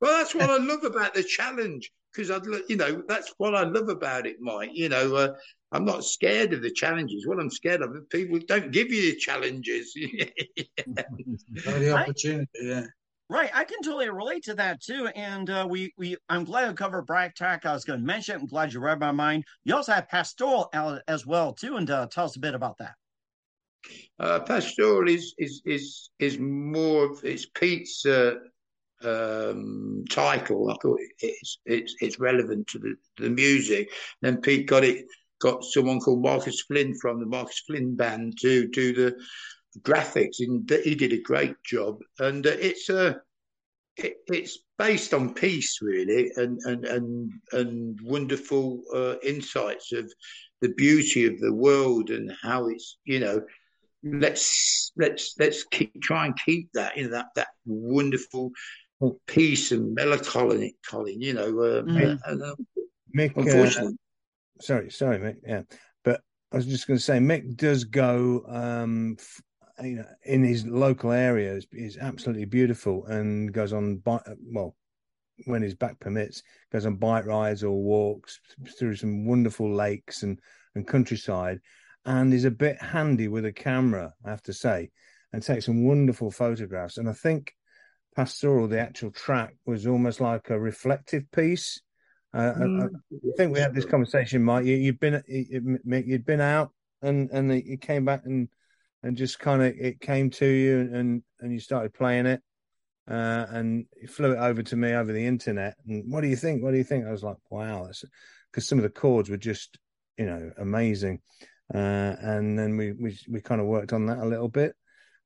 well, that's what I love about the challenge because I, you know, that's what I love about it, Mike. You know, uh, I'm not scared of the challenges. What I'm scared of is people don't give you the challenges. (laughs) the opportunity, yeah. Right, I can totally relate to that too. And uh, we, we, I'm glad you covered Backtrack. I was going to mention it. I'm glad you read my mind. You also have Pastoral as well too, and uh, tell us a bit about that. Uh, Pastoral is is is is more of it's Pete's uh, um, title. I thought it's it's it's relevant to the the music. Then Pete got it got someone called Marcus Flynn from the Marcus Flynn band to do the graphics, and he did a great job. And uh, it's a uh, it, it's based on peace, really, and and and and wonderful uh, insights of the beauty of the world and how it's you know let's let's let's keep try and keep that you know that that wonderful peace and melancholy, Colin. You know, uh, mm. and, uh, Mick, unfortunately, uh, sorry, sorry, Mick. Yeah, but I was just going to say, Mick does go, um, f- you know, in his local areas is absolutely beautiful, and goes on bike. Well, when his back permits, goes on bike rides or walks through some wonderful lakes and and countryside, and is a bit handy with a camera, I have to say, and takes some wonderful photographs. And I think pastoral, the actual track was almost like a reflective piece. Uh, mm. I, I, think we had this conversation, Mike. You, have been, you'd been out, and and you came back and and just kind of it came to you, and and you started playing it, uh, and you flew it over to me over the internet. And what do you think? What do you think? I was like, wow, because some of the chords were just, you know, amazing. Uh, and then we we we kind of worked on that a little bit,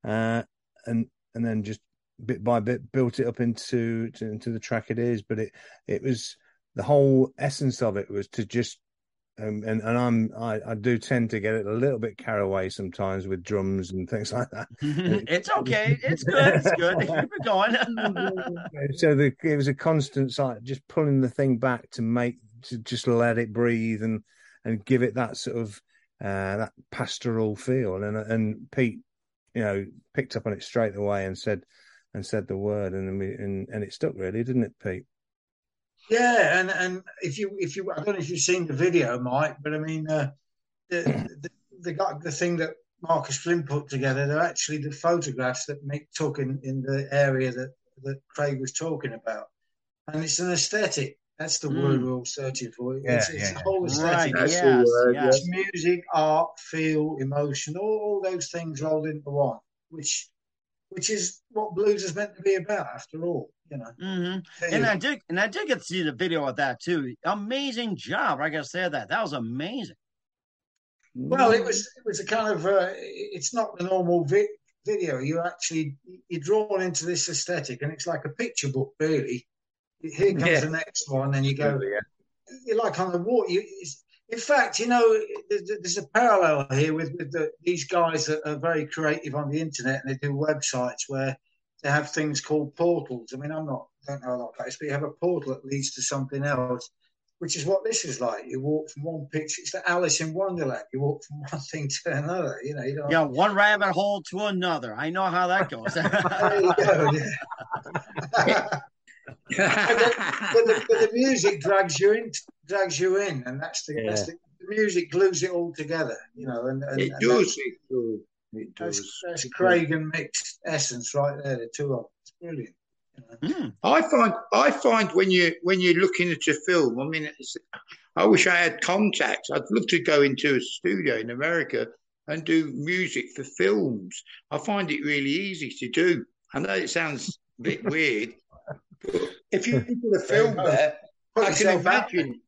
uh, and and then just bit by bit built it up into to, into the track it is. But it it was the whole essence of it was to just um, and and I'm I, I do tend to get it a little bit carried away sometimes with drums and things like that. (laughs) it's okay. It's good. It's good. (laughs) Keep it going. (laughs) so the, it was a constant side, just pulling the thing back to make to just let it breathe and and give it that sort of uh, that pastoral feel. And and Pete, you know, picked up on it straight away and said, and said the word, and we, and, and it stuck really, didn't it, Pete? Yeah, and and if you if you I don't know if you've seen the video, Mike, but I mean, uh, the, the, the, the thing that Marcus Flynn put together, they're actually the photographs that Mick took in, in the area that, that Craig was talking about. And it's an aesthetic. That's the mm. word we're all searching for. Yeah, it's, it's yeah, a whole aesthetic. Right, yes, word, yes. It's music, art, feel, emotion, all, all those things rolled into one, which which is what blues is meant to be about after all, you know. Mm-hmm. And I did and I did get to see the video of that too. Amazing job. I gotta say that. That was amazing. Well, it was it was a kind of uh, it's not the normal vi- video. You're actually you're drawn into this aesthetic, and it's like a picture book, really. Here comes Yeah. the next one, and you go. Yeah. You're like on the water. You, it's, in fact, you know, there's, there's a parallel here with, with the, these guys that are very creative on the internet, and they do websites where they have things called portals. I mean, I'm not don't know a lot about this, but you have a portal that leads to something else which is what this is like. You walk from one picture. It's the Alice in Wonderland. You walk from (laughs) one thing to another. You know, you don't. Yeah, one rabbit hole to another. I know how that goes. (laughs) There you go. Yeah. but, the, but the music drags you in, drags you in, and that's the, that's the, the music glues it all together. You know, and, and, it and does. It does. That's, that's, that's Craig and Mick's essence right there. The two of them. It's brilliant. You know? Hmm. I find I find when you when you're looking at a film, I mean, it's, I wish I had contacts. I'd love to go into a studio in America and do music for films. I find it really easy to do. I know it sounds a bit (laughs) weird, but if you put a film there, I can yourself out imagine.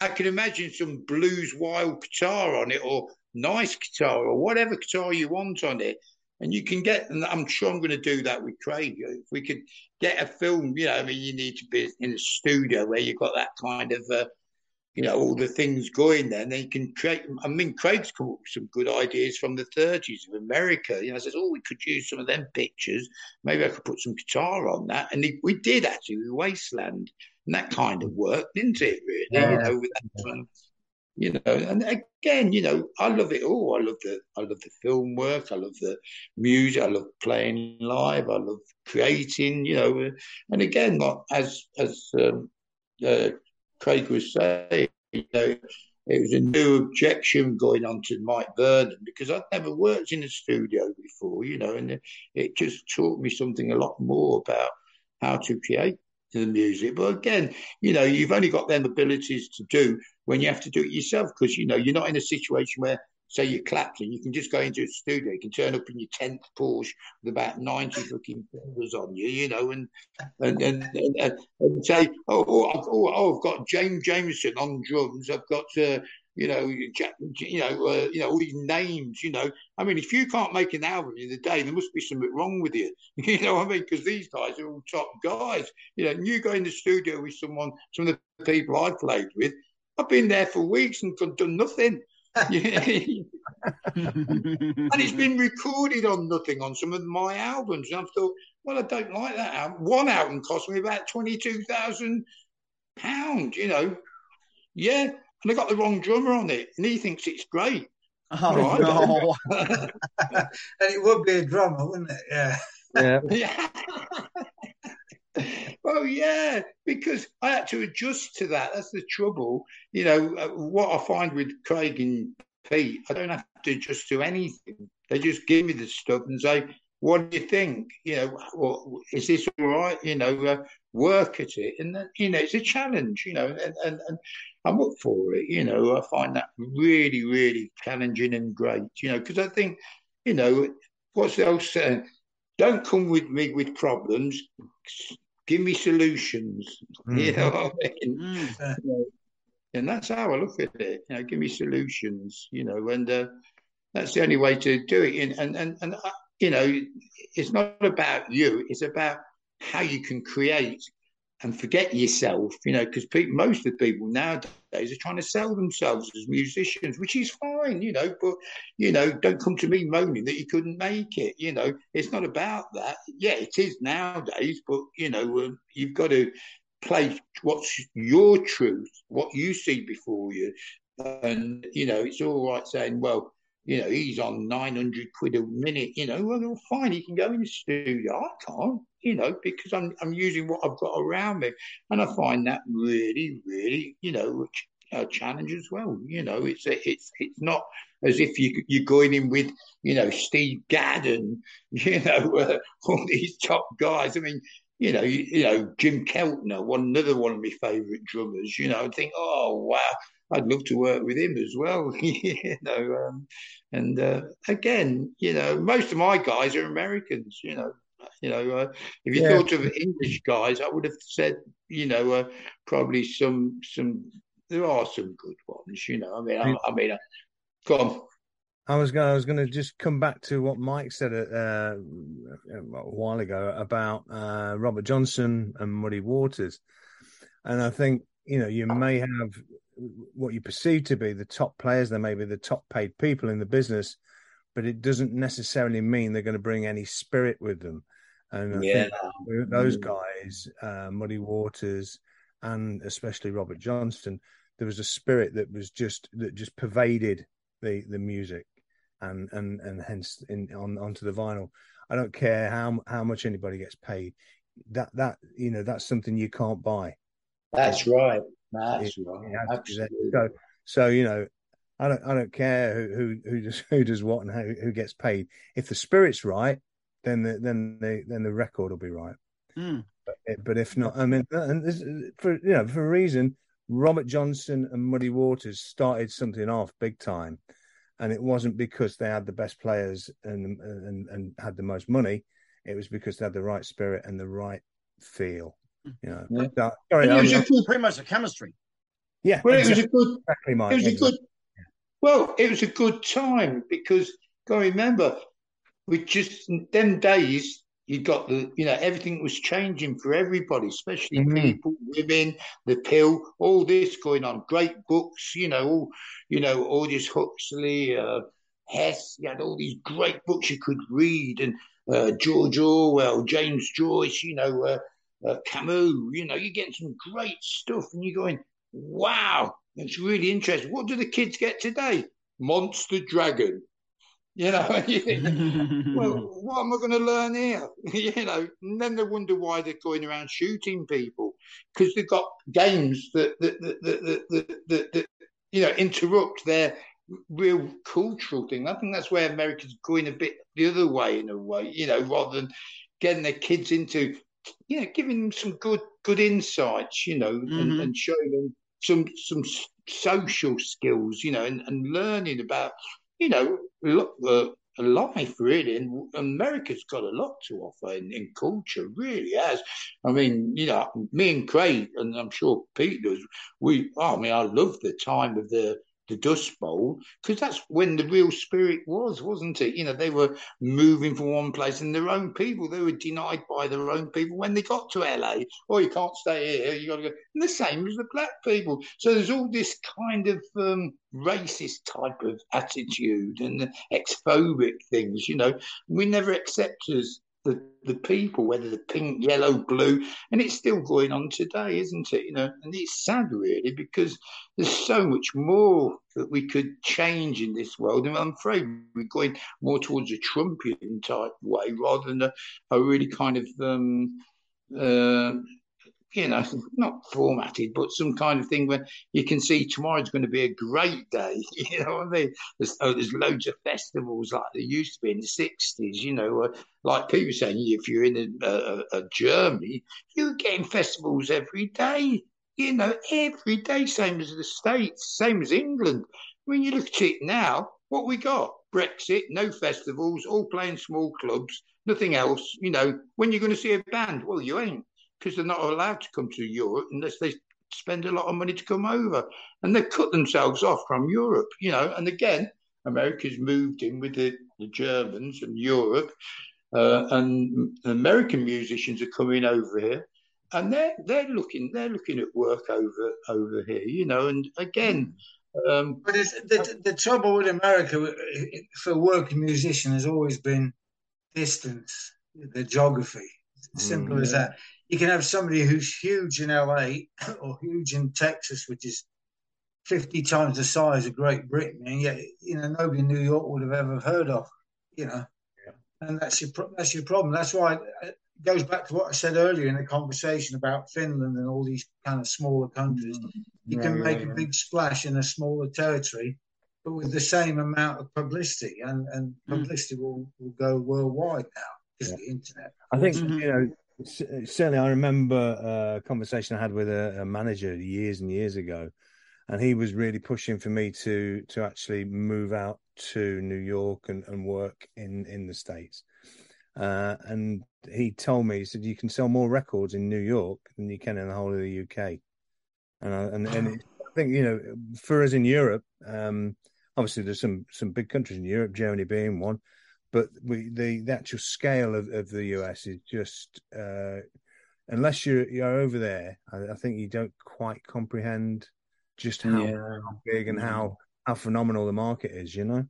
I can imagine some blues wild guitar on it, or nice guitar, or whatever guitar you want on it, and you can get. And I'm sure I'm going to do that with Craig. If we could get a film, you know, I mean, you need to be in a studio where you've got that kind of, uh, you know, all the things going there, and then you can create. I mean, Craig's come up with some good ideas from the 30s of America. You know, says, oh, we could use some of them pictures. Maybe I could put some guitar on that, and we did actually with Wasteland, and that kind of worked, didn't it? Really, Yeah. you know, with that kind of, you know, and again, you know, I love it all. I love the, I love the film work. I love the music. I love playing live. I love creating. You know, and again, as as um, uh, Craig was saying, you know, it was a new objection going on to Mike Vernon because I'd never worked in a studio before, you know, and it just taught me something a lot more about how to create the music. But again, you know, you've only got them abilities to do when you have to do it yourself because, you know, you're not in a situation where, say, you're Clapton, you can just go into a studio, you can turn up in your 10th Porsche with about 90 fucking fingers on you, you know, and and and, and, and, and say, oh, oh, I've, oh, oh, I've got James Jameson on drums, I've got, uh, you know, you know, uh, you know, all these names, you know. I mean, if you can't make an album in a day, there must be something wrong with you. (laughs) You know what I mean? Because these guys are all top guys. You know, and you go in the studio with someone, some of the people I played with, I've been there for weeks and done nothing. (laughs) and it's been recorded on nothing on some of my albums. And I've thought, well, I don't like that album. One album cost me about twenty-two thousand pounds. You know, yeah, and I got the wrong drummer on it, and he thinks it's great. oh Right. no. (laughs) and it would be a drummer, wouldn't it? Yeah. Yeah. (laughs) Yeah. well, yeah, because I had to adjust to that. That's the trouble. You know, uh, what I find with Craig and Pete, I don't have to adjust to anything. They just give me the stuff and say, what do you think? You know, well, is this all right? You know, uh, work at it. And, then, you know, it's a challenge, you know, and, and, and I'm up for it. You know, I find that really, really challenging and great, you know, because I think, you know, what's the old saying? Don't come with me with problems. Give me solutions. (laughs) You Mhm. know what I mean? Mm. You know, and that's how I look at it. You know, give me solutions. You know, and uh, that's the only way to do it. And and and, and uh, you know, it's not about you. It's about how you can create and forget yourself. You know, because most of the people nowadays are trying to sell themselves as musicians, which is fine. You know, but you know, don't come to me moaning that you couldn't make it. You know, it's not about that. Yeah, it is nowadays, but you know, um, you've got to play what's your truth, what you see before you. And, you know, it's all right saying, well, you know, he's on 900 quid a minute, you know, well, fine, he can go in the studio. I can't, you know, because I'm, I'm using what I've got around me. And I find that really, really, you know, a challenge as well. You know, it's a, it's it's not as if you you're going in with you know Steve Gadd and (laughs) you know uh, all these top guys. I mean, you know, you, you, know Jim Keltner, one another one of my favourite drummers. You know, I think, oh wow, I'd love to work with him as well. (laughs) you know, um, and uh, again, you know, most of my guys are Americans. You know, you know, uh, if you yeah. thought of English guys, I would have said, you know, uh, probably some some. There are some good ones, you know. I mean, I, I mean, uh, go on. I was going. I was going to just come back to what Mike said uh, a while ago about uh, Robert Johnson and Muddy Waters, and I think you know you may have what you perceive to be the top players. They may be the top paid people in the business, but it doesn't necessarily mean they're going to bring any spirit with them. And I yeah. think those mm. guys, uh, Muddy Waters, and especially Robert Johnson, there was a spirit that was just that just pervaded the the music, and and and hence in on onto the vinyl. I don't care how how much anybody gets paid. That that you know that's something you can't buy. That's right. That's it, right. It so so you know I don't I don't care who who who does (laughs) who does what and how, who gets paid. If the spirit's right, then the then the then the record will be right. Mm. But, but, if not, I mean, and this, for you know for a reason, Robert Johnson and Muddy Waters started something off big time, and it wasn't because they had the best players and and and had the most money. It was because they had the right spirit and the right feel. You know, yeah. that, sorry, it was good, pretty much a chemistry. Yeah, well, exactly. it was a good. Exactly, Mike, it was exactly. a good. Well, it was a good time because, go remember, we just them days you got the you know everything was changing for everybody especially mm-hmm. people women the pill all this going on great books you know all you know aldous huxley uh, hesse you had all these great books you could read and uh, george orwell james joyce you know uh, uh, camus you know you're getting some great stuff and you're going wow it's really interesting what do the kids get today monster dragon you know, (laughs) you think, well, (laughs) what am I going to learn here? (laughs) you know, and then they wonder why they're going around shooting people because they've got games that that that, that, that, that, that you know interrupt their real cultural thing. I think that's where America's going a bit the other way in a way, you know, rather than getting their kids into, you know, giving them some good good insights, you know, mm-hmm. and, and showing them some some social skills, you know, and, and learning about you know, look, uh, life really, and America's got a lot to offer in, in culture, really has. I mean, you know, me and Craig, and I'm sure Pete does. We, oh, I mean, I love the time of the the Dust Bowl because that's when the real spirit was, wasn't it? You know, they were moving from one place and their own people, they were denied by their own people when they got to LA. Oh, you can't stay here, you got to go. And the same as the black people. So there's all this kind of um, racist type of attitude and xenophobic things, you know. We never accept as the, the people, whether the pink, yellow, blue, and it's still going on today, isn't it? You know, and it's sad really because there's so much more that we could change in this world, and I'm afraid we're going more towards a Trumpian type way rather than a, a really kind of um, uh, you know, not formatted, but some kind of thing where you can see tomorrow's going to be a great day. (laughs) You know what I mean? There's, oh, there's loads of festivals like there used to be in the 60s, you know, uh, like people saying, if you're in a, a, a Germany, you're getting festivals every day, you know, every day, same as the States, same as England. When you look at it now, what we got? Brexit, no festivals, all playing small clubs, nothing else. You know, when you're going to see a band? Well, you ain't because they're not allowed to come to Europe unless they spend a lot of money to come over. And they cut themselves off from Europe, you know. And again, America's moved in with the, the Germans and Europe, uh, and American musicians are coming over here. And they're they're looking they're looking at work over over here, you know. And again, um, but the, the trouble with America for working musician has always been distance, the geography. Simple mm, as that you can have somebody who's huge in LA (coughs) or huge in Texas, which is 50 times the size of Great Britain, and yet, you know, nobody in New York would have ever heard of, you know. Yeah. And that's your that's your problem. That's why it goes back to what I said earlier in the conversation about Finland and all these kind of smaller countries. You Yeah, can yeah, make yeah. a big splash in a smaller territory, but with the same amount of publicity, and, and Mm. publicity will, will go worldwide now because of the internet. I think Mhm. you know c- certainly. I remember a conversation I had with a, a manager years and years ago, and he was really pushing for me to to actually move out to New York and, and work in in the states. Uh, and he told me he said you can sell more records in New York than you can in the whole of the UK. And I, and, and it, I think you know for us in Europe, um, obviously there's some some big countries in Europe, Germany being one, but we the, the actual scale of, of the US is just uh, unless you're you're over there, I, I think you don't quite comprehend just how Yeah. big and how how phenomenal the market is. You know.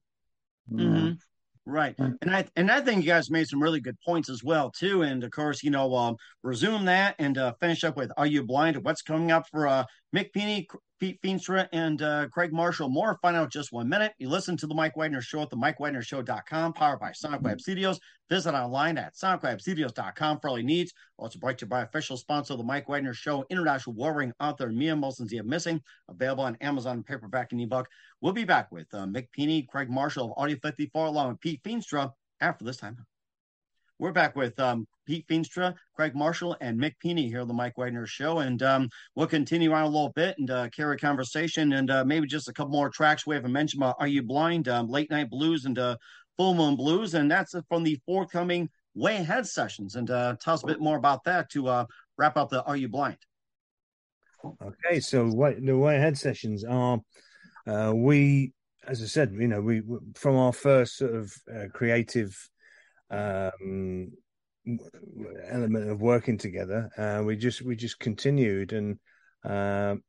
Mhm. Right, Mm. and I and I think you guys made some really good points as well too. And of course, you know, um, resume that and uh, finish up with "Are You Blind?" To what's coming up for uh, Mick Pini, Pete Feenstra, and uh, Craig Marshall? More find out just one minute. You listen to the Mike Wagner Show at the MikeWagnerShow.com, powered by Sonic Web Studios. Visit online at SonicWebStudios.com for all your needs. Also brought to you by official sponsor of the Mike Wagner Show, international warring author Mia Molson's The Missing, available on Amazon paperback and ebook. We'll be back with uh, Mick Pini, Craig Marshall of Audio 54, along with Pete Feenstra after this time. We're back with um, Pete Feenstra, Craig Marshall, and Mick Pini here on the Mike Wagner Show. And um, we'll continue on a little bit and uh, carry a conversation and uh, maybe just a couple more tracks we haven't mentioned about Are You Blind, um, Late Night Blues, and uh, Full Moon Blues. And that's from the forthcoming Way Ahead sessions. And uh, tell us a bit more about that to uh, wrap up the Are You Blind? Okay, so what the way ahead sessions are, uh, we, as I said, you know, we from our first sort of creative um, element of working together, uh, we just we just continued and um,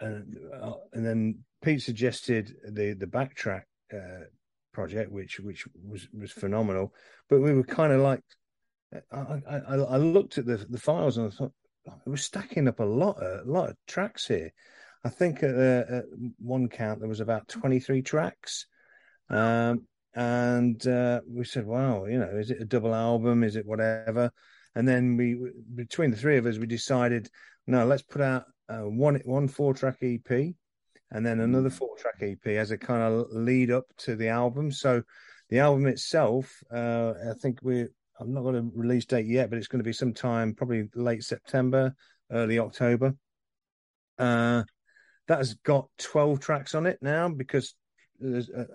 and, uh, and then Pete suggested the the backtrack uh, project, which which was was phenomenal, but we were kind of like. I, I, I looked at the, the files and I thought it was stacking up a lot a lot of tracks here. I think at, uh, at one count there was about twenty three tracks, um, and uh, we said, "Wow, you know, is it a double album? Is it whatever?" And then we, between the three of us, we decided, no, let's put out uh, one one four track EP, and then another four track EP as a kind of lead up to the album. So the album itself, uh, I think we I'm not going to release date yet, but it's going to be sometime probably late September, early October. Uh, that has got 12 tracks on it now because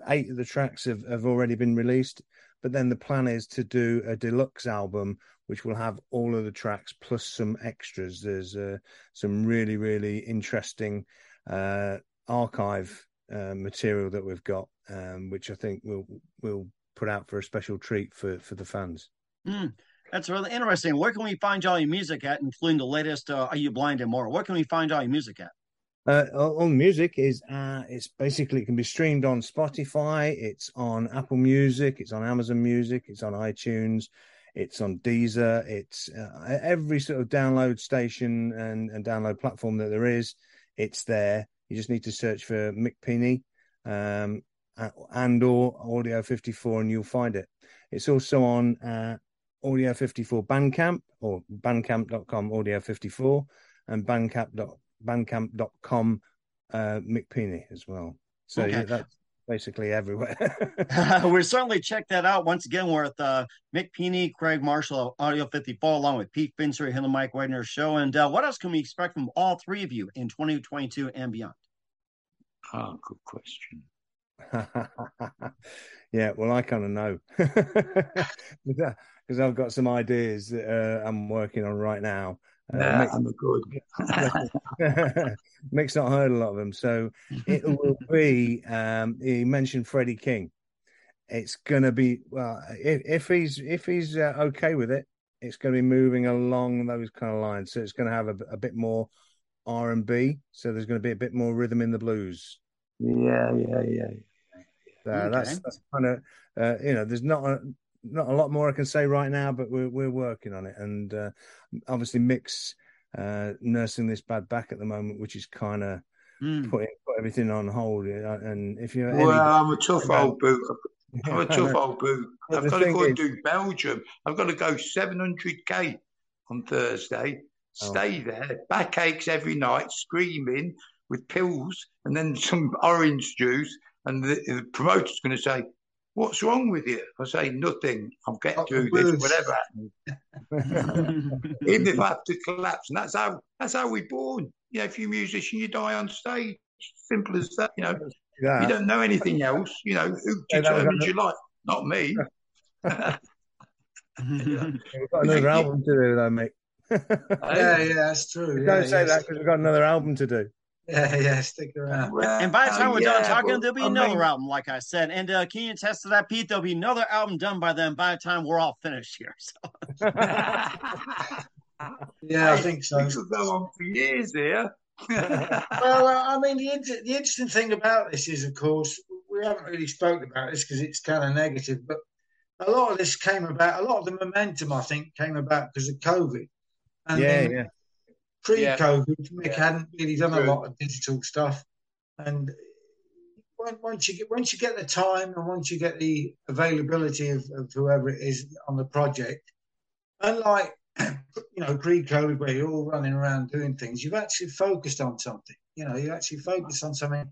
eight of the tracks have, have already been released. But then the plan is to do a deluxe album, which will have all of the tracks plus some extras. There's uh, some really, really interesting uh, archive uh, material that we've got, um, which I think we'll we'll put out for a special treat for for the fans. Mm, that's really interesting. Where can we find all your music at, including the latest uh, Are You Blind and more? Where can we find all your music at? Uh, music is uh, it's basically it can be streamed on Spotify, it's on Apple Music, it's on Amazon Music, it's on iTunes, it's on Deezer, it's uh, every sort of download station and, and download platform that there is. It's there. You just need to search for Mick Pini um, and or Audio 54 and you'll find it. It's also on uh, Audio 54 Bandcamp or bandcamp.com Audio 54 and bandcamp.com bandcamp.com uh Mick Pini as well. So Okay. yeah, that's basically everywhere. (laughs) (laughs) we'll certainly check that out. Once again, we're at the Mick Pini, Craig Marshall of Audio 54, along with Pete Feenstra here on the Mike Wagner Show. And uh, what else can we expect from all three of you in 2022 and beyond? Ah, good question. (laughs) yeah, well, I kind of know because I've got some ideas that uh, I'm working on right now. Uh, Nah, Mick- I'm a good. (laughs) Mick's not heard a lot of them, so it will (laughs) be. Um, he mentioned Freddie King. It's going to be well if, if he's if he's uh, okay with it, it's going to be moving along those kind of lines. So it's going to have a, a bit more R and B. So there's going to be a bit more rhythm in the blues. Yeah, yeah, yeah. So Okay. that's, that's kind of uh, you know there's not a, not a lot more I can say right now, but we're we're working on it, and uh, obviously Mick's uh, nursing this bad back at the moment, which is kind of Mm. putting put everything on hold. And if you're Well, any, I'm a tough about- old boot. I'm a (laughs) tough old boot. I've got to go and do Belgium. I've got to go 700k on Thursday. Oh. Stay oh. there, backaches every night, screaming with pills, and then some orange juice. And the, the promoter's going to say, What's wrong with you? I say, Nothing. I'm get oh, through this, whatever happens. (laughs) Even if I have to collapse. And that's how that's how we're born. You know, if you're a musician, you die on stage. Simple as that. You know, yeah. you don't know anything else. You know, who determines your life? Not me. yeah. (laughs) (laughs) We've got another album to do, though, mate. yeah, yeah, that's true. Don't yeah, say that because we've got another album to do. Yeah, (laughs) yeah, stick around. Well, and by the time we're yeah, done talking, there'll be I another mean, album, like I said. And uh, can you attest to that, Pete? There'll be another album done by them By the time we're all finished here, so. (laughs) yeah, I think so. This will go on for years here. (laughs) well, uh, I mean, the, inter- the interesting thing about this is, of course, we haven't really spoken about this because it's kind of negative, but a lot of this came about. A lot of the momentum, I think, came about because of COVID. And yeah, yeah pre-COVID, yeah. Mick yeah. hadn't really done True. a lot of digital stuff, and once you get once you get the time and once you get the availability of, of whoever it is on the project, unlike (clears throat) you know pre-COVID where you're all running around doing things, you've actually focused on something. You know, you actually focus on something,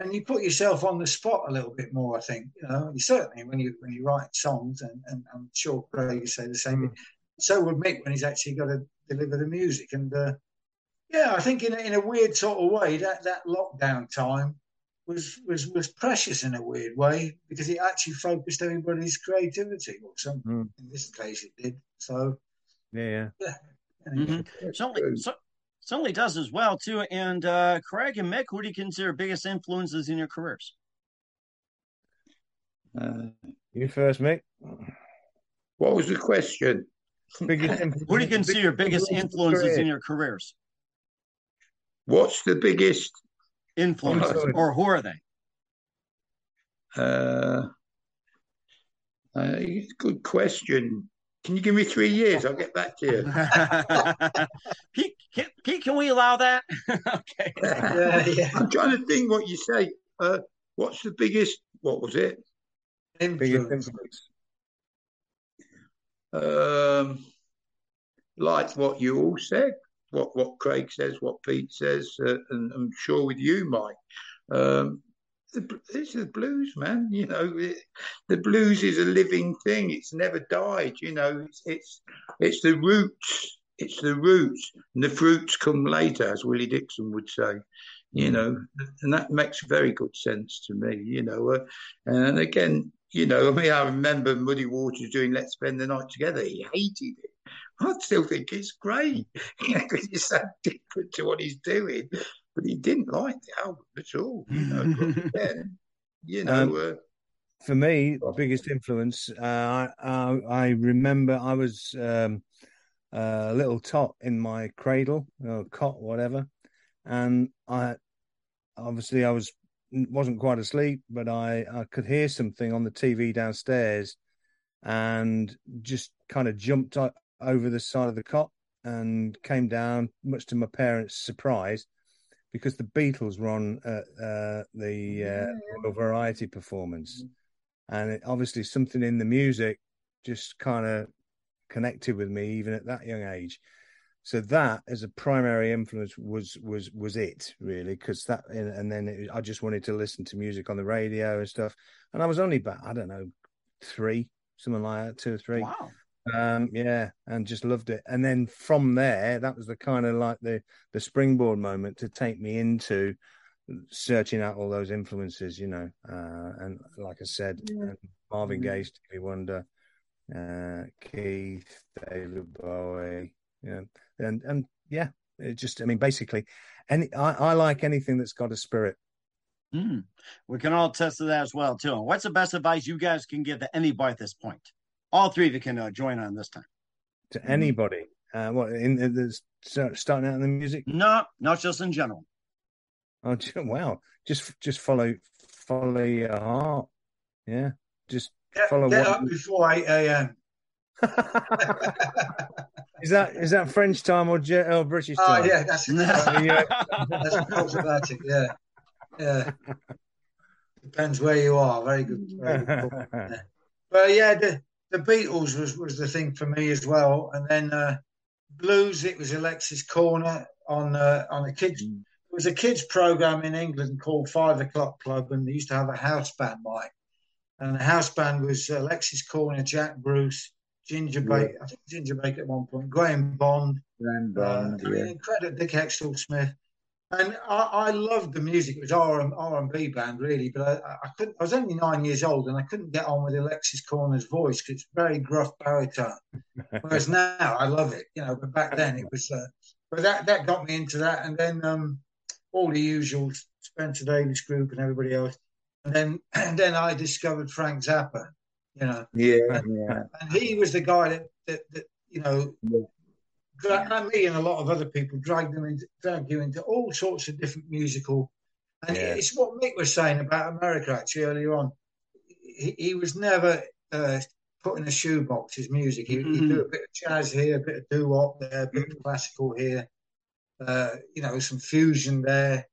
and you put yourself on the spot a little bit more. I think you know, you certainly when you when you write songs, and, and I'm sure Craig say the same. Mm. So would Mick when he's actually got to deliver the music. And uh, yeah, I think in a, in a weird sort of way, that, that lockdown time was, was was precious in a weird way because it actually focused everybody's creativity, or some mm. in this case it did. So yeah, yeah. Mm-hmm. Certainly, so, certainly does as well too. And uh, Craig and Mick, who do you consider biggest influences in your careers? Uh, you first, Mick. What was the question? Biggest (laughs) Who do you consider your biggest influences in your careers? What's the biggest influences, or who are they? Uh, uh, good question. Can you give me three years? I'll get back to you. (laughs) Pete, can, Pete, can we allow that? (laughs) okay. Uh, yeah. I'm trying to think what you say. Uh, what's the biggest? What was it? Biggest Influence. Um, like what you all said, what what Craig says, what Pete says, uh, and I'm sure with you, Mike. Um, the, it's the blues, man. (laughs) You know, it, the blues is a living thing. It's never died. You know, it's it's it's the roots. It's the roots, and the fruits come later, as Willie Dixon would say. You know, and that makes very good sense to me. You know, uh, and again, you know, I mean, I remember Muddy Waters doing "Let's Spend the Night Together." He hated it. I still think it's great, (laughs) you know, because it's so different to what he's doing. But he didn't like the album at all. You know, again, (laughs) you know. Um, uh, for me, the biggest influence. Uh, I, I remember I was um, a little tot in my cradle or cot, whatever, and I obviously I was wasn't quite asleep, but I, I could hear something on the TV downstairs and just kind of jumped over the side of the cot and came down, much to my parents' surprise, because the Beatles were on uh, uh, the uh, Variety performance. And it, obviously, something in the music just kind of connected with me, even at that young age so that as a primary influence was was was it really? Because that and then it, i just wanted to listen to music on the radio and stuff. And i was only about i don't know three something like that two or three. Wow. Um yeah and just loved it. And then from there that was the kind of like the the springboard moment to take me into searching out all those influences you know uh and like i said yeah. marvin mm-hmm. gaye stevie wonder uh keith david bowie yeah, and and yeah, it just I mean basically, any I, I like anything that's got a spirit. Mm. We can all test to that as well too. What's the best advice you guys can give to anybody at this point? All three of you can uh, join on this time. To anybody, uh, what in, in the starting out in the music? No, not just in general. Oh (laughs) wow! Just just follow follow your heart. Yeah, just get, follow. Get what... up before eight a.m. Is that is that French time or, or British oh, time? (laughs) Oh yeah, that's yeah. that's automatic. Yeah, yeah. Depends where you are. Very good. Very good yeah. But yeah, the, the Beatles was, was the thing for me as well. And then uh, blues, it was Alexis Korner on uh, on a kids. Mm. It was a kids program in England called Five O'clock Club, and they used to have a house band, Mike. And the house band was Alexis Korner, Jack Bruce, Ginger Baker. I think Ginger Baker at one point, Graham Bond, Graham Bond, uh, yeah. incredible Dick Heckstall-Smith and I, I, loved the music. It was R and B band really, but I, I, couldn't. I was only nine years old, and I couldn't get on with Alexis Korner's voice because it's very gruff baritone. (laughs) Whereas now I love it, you know. But back then it was. Uh, but that that got me into that, and then um, all the usual Spencer Davis group and everybody else, and then and (clears throat) then I discovered Frank Zappa, you know. Yeah, and, yeah. And he was the guy that that, that you know and me and a lot of other people drag them into drag you into all sorts of different musical and yeah. it's what Mick was saying about America actually earlier on. He, he was never uh, put in a shoebox his music. He, mm-hmm. he'd do a bit of jazz here, a bit of doo wop there, a bit of classical here, uh, you know, some fusion there,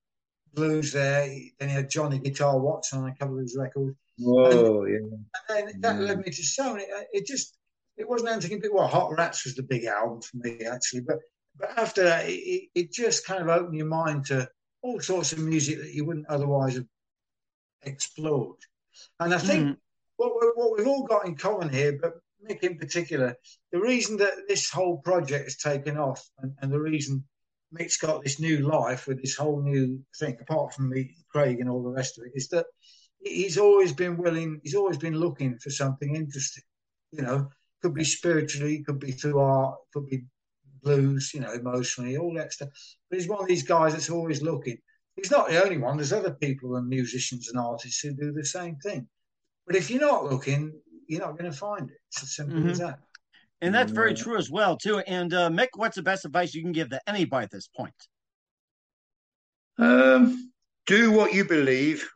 blues there. Then he had Johnny Guitar Watson on a couple of his records. Whoa, and, yeah. And then that yeah. led me to so many. It just it wasn't anything. Big, well, Hot Rats was the big album for me actually, but but after that, it, it just kind of opened your mind to all sorts of music that you wouldn't otherwise have explored. And I think mm. what, what we've all got in common here, but Mick in particular, the reason that this whole project has taken off and, and the reason Mick's got this new life with this whole new thing, apart from me, Craig, and all the rest of it, is that he's always been willing, he's always been looking for something interesting, you know, could be spiritually, could be through art, could be blues, you know, emotionally, all that stuff. But he's one of these guys that's always looking. He's not the only one. There's other people and musicians and artists who do the same thing. But if you're not looking, you're not going to find it. It's as simple mm-hmm. as that. And that's very true as well, too. And uh, Mick, what's the best advice you can give to anybody at this point? Um, do what you believe.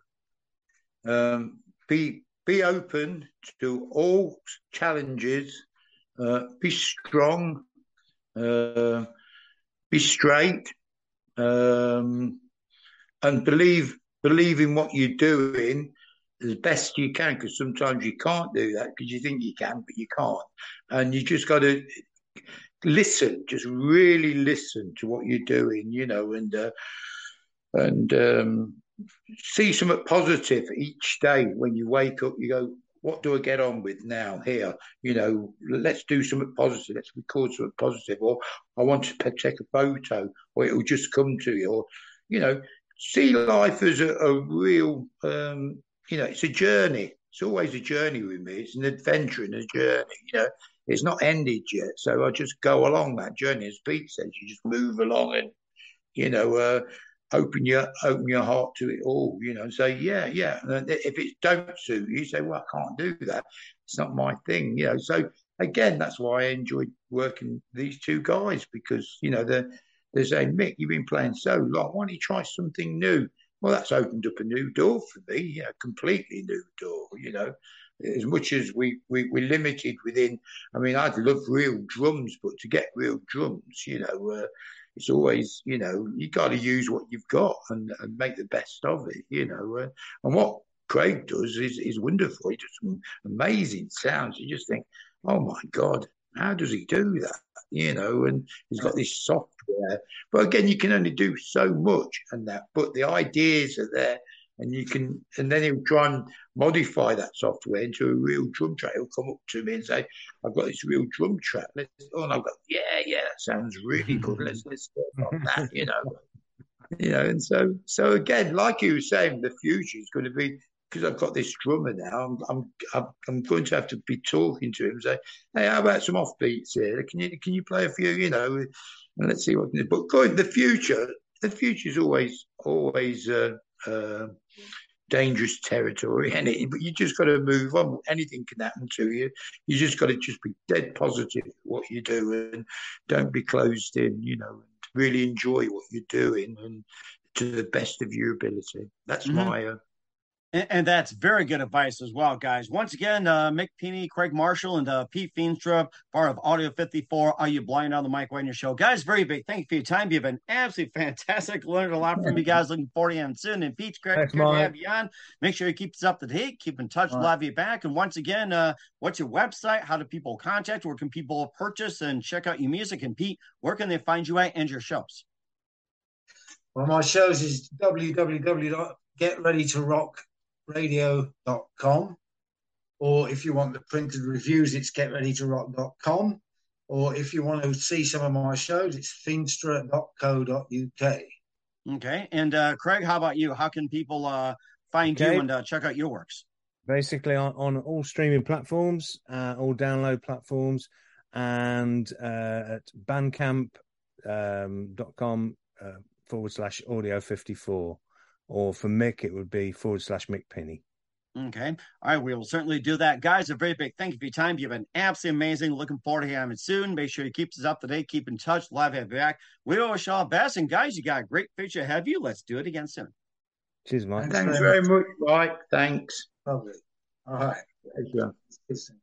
Um, be be open to all challenges. Uh, be strong. Uh, be straight. Um, and believe believe in what you're doing as best you can. Because sometimes you can't do that because you think you can, but you can't. And you just got to listen. Just really listen to what you're doing. You know, and uh, and um, see something positive each day when you wake up. You go, what do I get on with now here? You know, let's do something positive. Let's record something positive. Or I want to take a photo, or it will just come to you. Or, you know, see life as a, a real, um, you know, it's a journey. It's always a journey with me. It's an adventure and a journey. You know, it's not ended yet. So I just go along that journey. As Pete says, you just move along and, you know, uh, open your open your heart to it all, you know, and say, yeah, yeah. And if it don't suit you, say, well, I can't do that. It's not my thing, you know. So again, that's why I enjoyed working these two guys because you know they're they're Mick, you've been playing so long. Why don't you try something new? Well, that's opened up a new door for me, yeah, completely new door, you know. As much as we, we, we're limited within, I mean, I'd love real drums, but to get real drums, you know, uh, it's always, you know, you got to use what you've got and, and make the best of it, you know. Uh, and what Craig does is, is wonderful. He does some amazing sounds. You just think, oh my God, how does he do that? You know, and he's got this software. But again, you can only do so much and that, but the ideas are there and you can, and then he'll try and modify that software into a real drum track. He'll come up to me and say, "I've got this real drum track." Let's, oh, and I've got, yeah, yeah, that sounds really (laughs) good. Let's let's work on that, you know, you know. And so, so again, like you were saying, the future is going to be because I've got this drummer now. I'm, I'm, I'm going to have to be talking to him, and say, "Hey, how about some offbeats here? Can you, can you play a few? You know, and let's see what." But going the future, the future is always, always. Uh, uh, dangerous territory, (laughs) and it, but you just got to move on. Anything can happen to you. You just got to just be dead positive what you do, and don't be closed in. You know, and really enjoy what you're doing, and to the best of your ability. That's mm-hmm. my. Uh, And, and, that's very good advice as well, guys. Once again, uh, Mick Pini, Craig Marshall, and uh, Pete Feenstra, part of Audio 54. Are you blind on the mic Mike Wagner show? Guys, very big thank you for your time. You've been absolutely fantastic. Learned a lot from you guys. Looking forward to you soon. And Pete, great to have you on. Make sure you keep us up to date. Keep in touch. All Love you back. And once again, uh, what's your website? How do people contact? Where can people purchase and check out your music? And Pete, where can they find you at and your shows? Well, my shows is www.getreadytorock.com radio.com. Or if you want the printed reviews, it's getreadytorock.com. Or if you want to see some of my shows, it's feenstra.co.uk. Okay. And uh, Craig, how about you? How can people uh, find okay. you and uh, check out your works? Basically, on, on all streaming platforms, uh, all download platforms, and uh, at bandcamp.com um, uh, forward slash audio 54 or for Mick, it would be forward slash Mick Pini. Okay. All right. We will certainly do that. Guys, a very big thank you for your time. You've been absolutely amazing. Looking forward to having it soon. Make sure you keep us up to date. Keep in touch. Live have back. We wish all best. And guys, you got a great future ahead of you. Let's do it again soon. Cheers, Mike. Thanks, Thanks very much, Mike. Thanks. Lovely. All right. Thank you.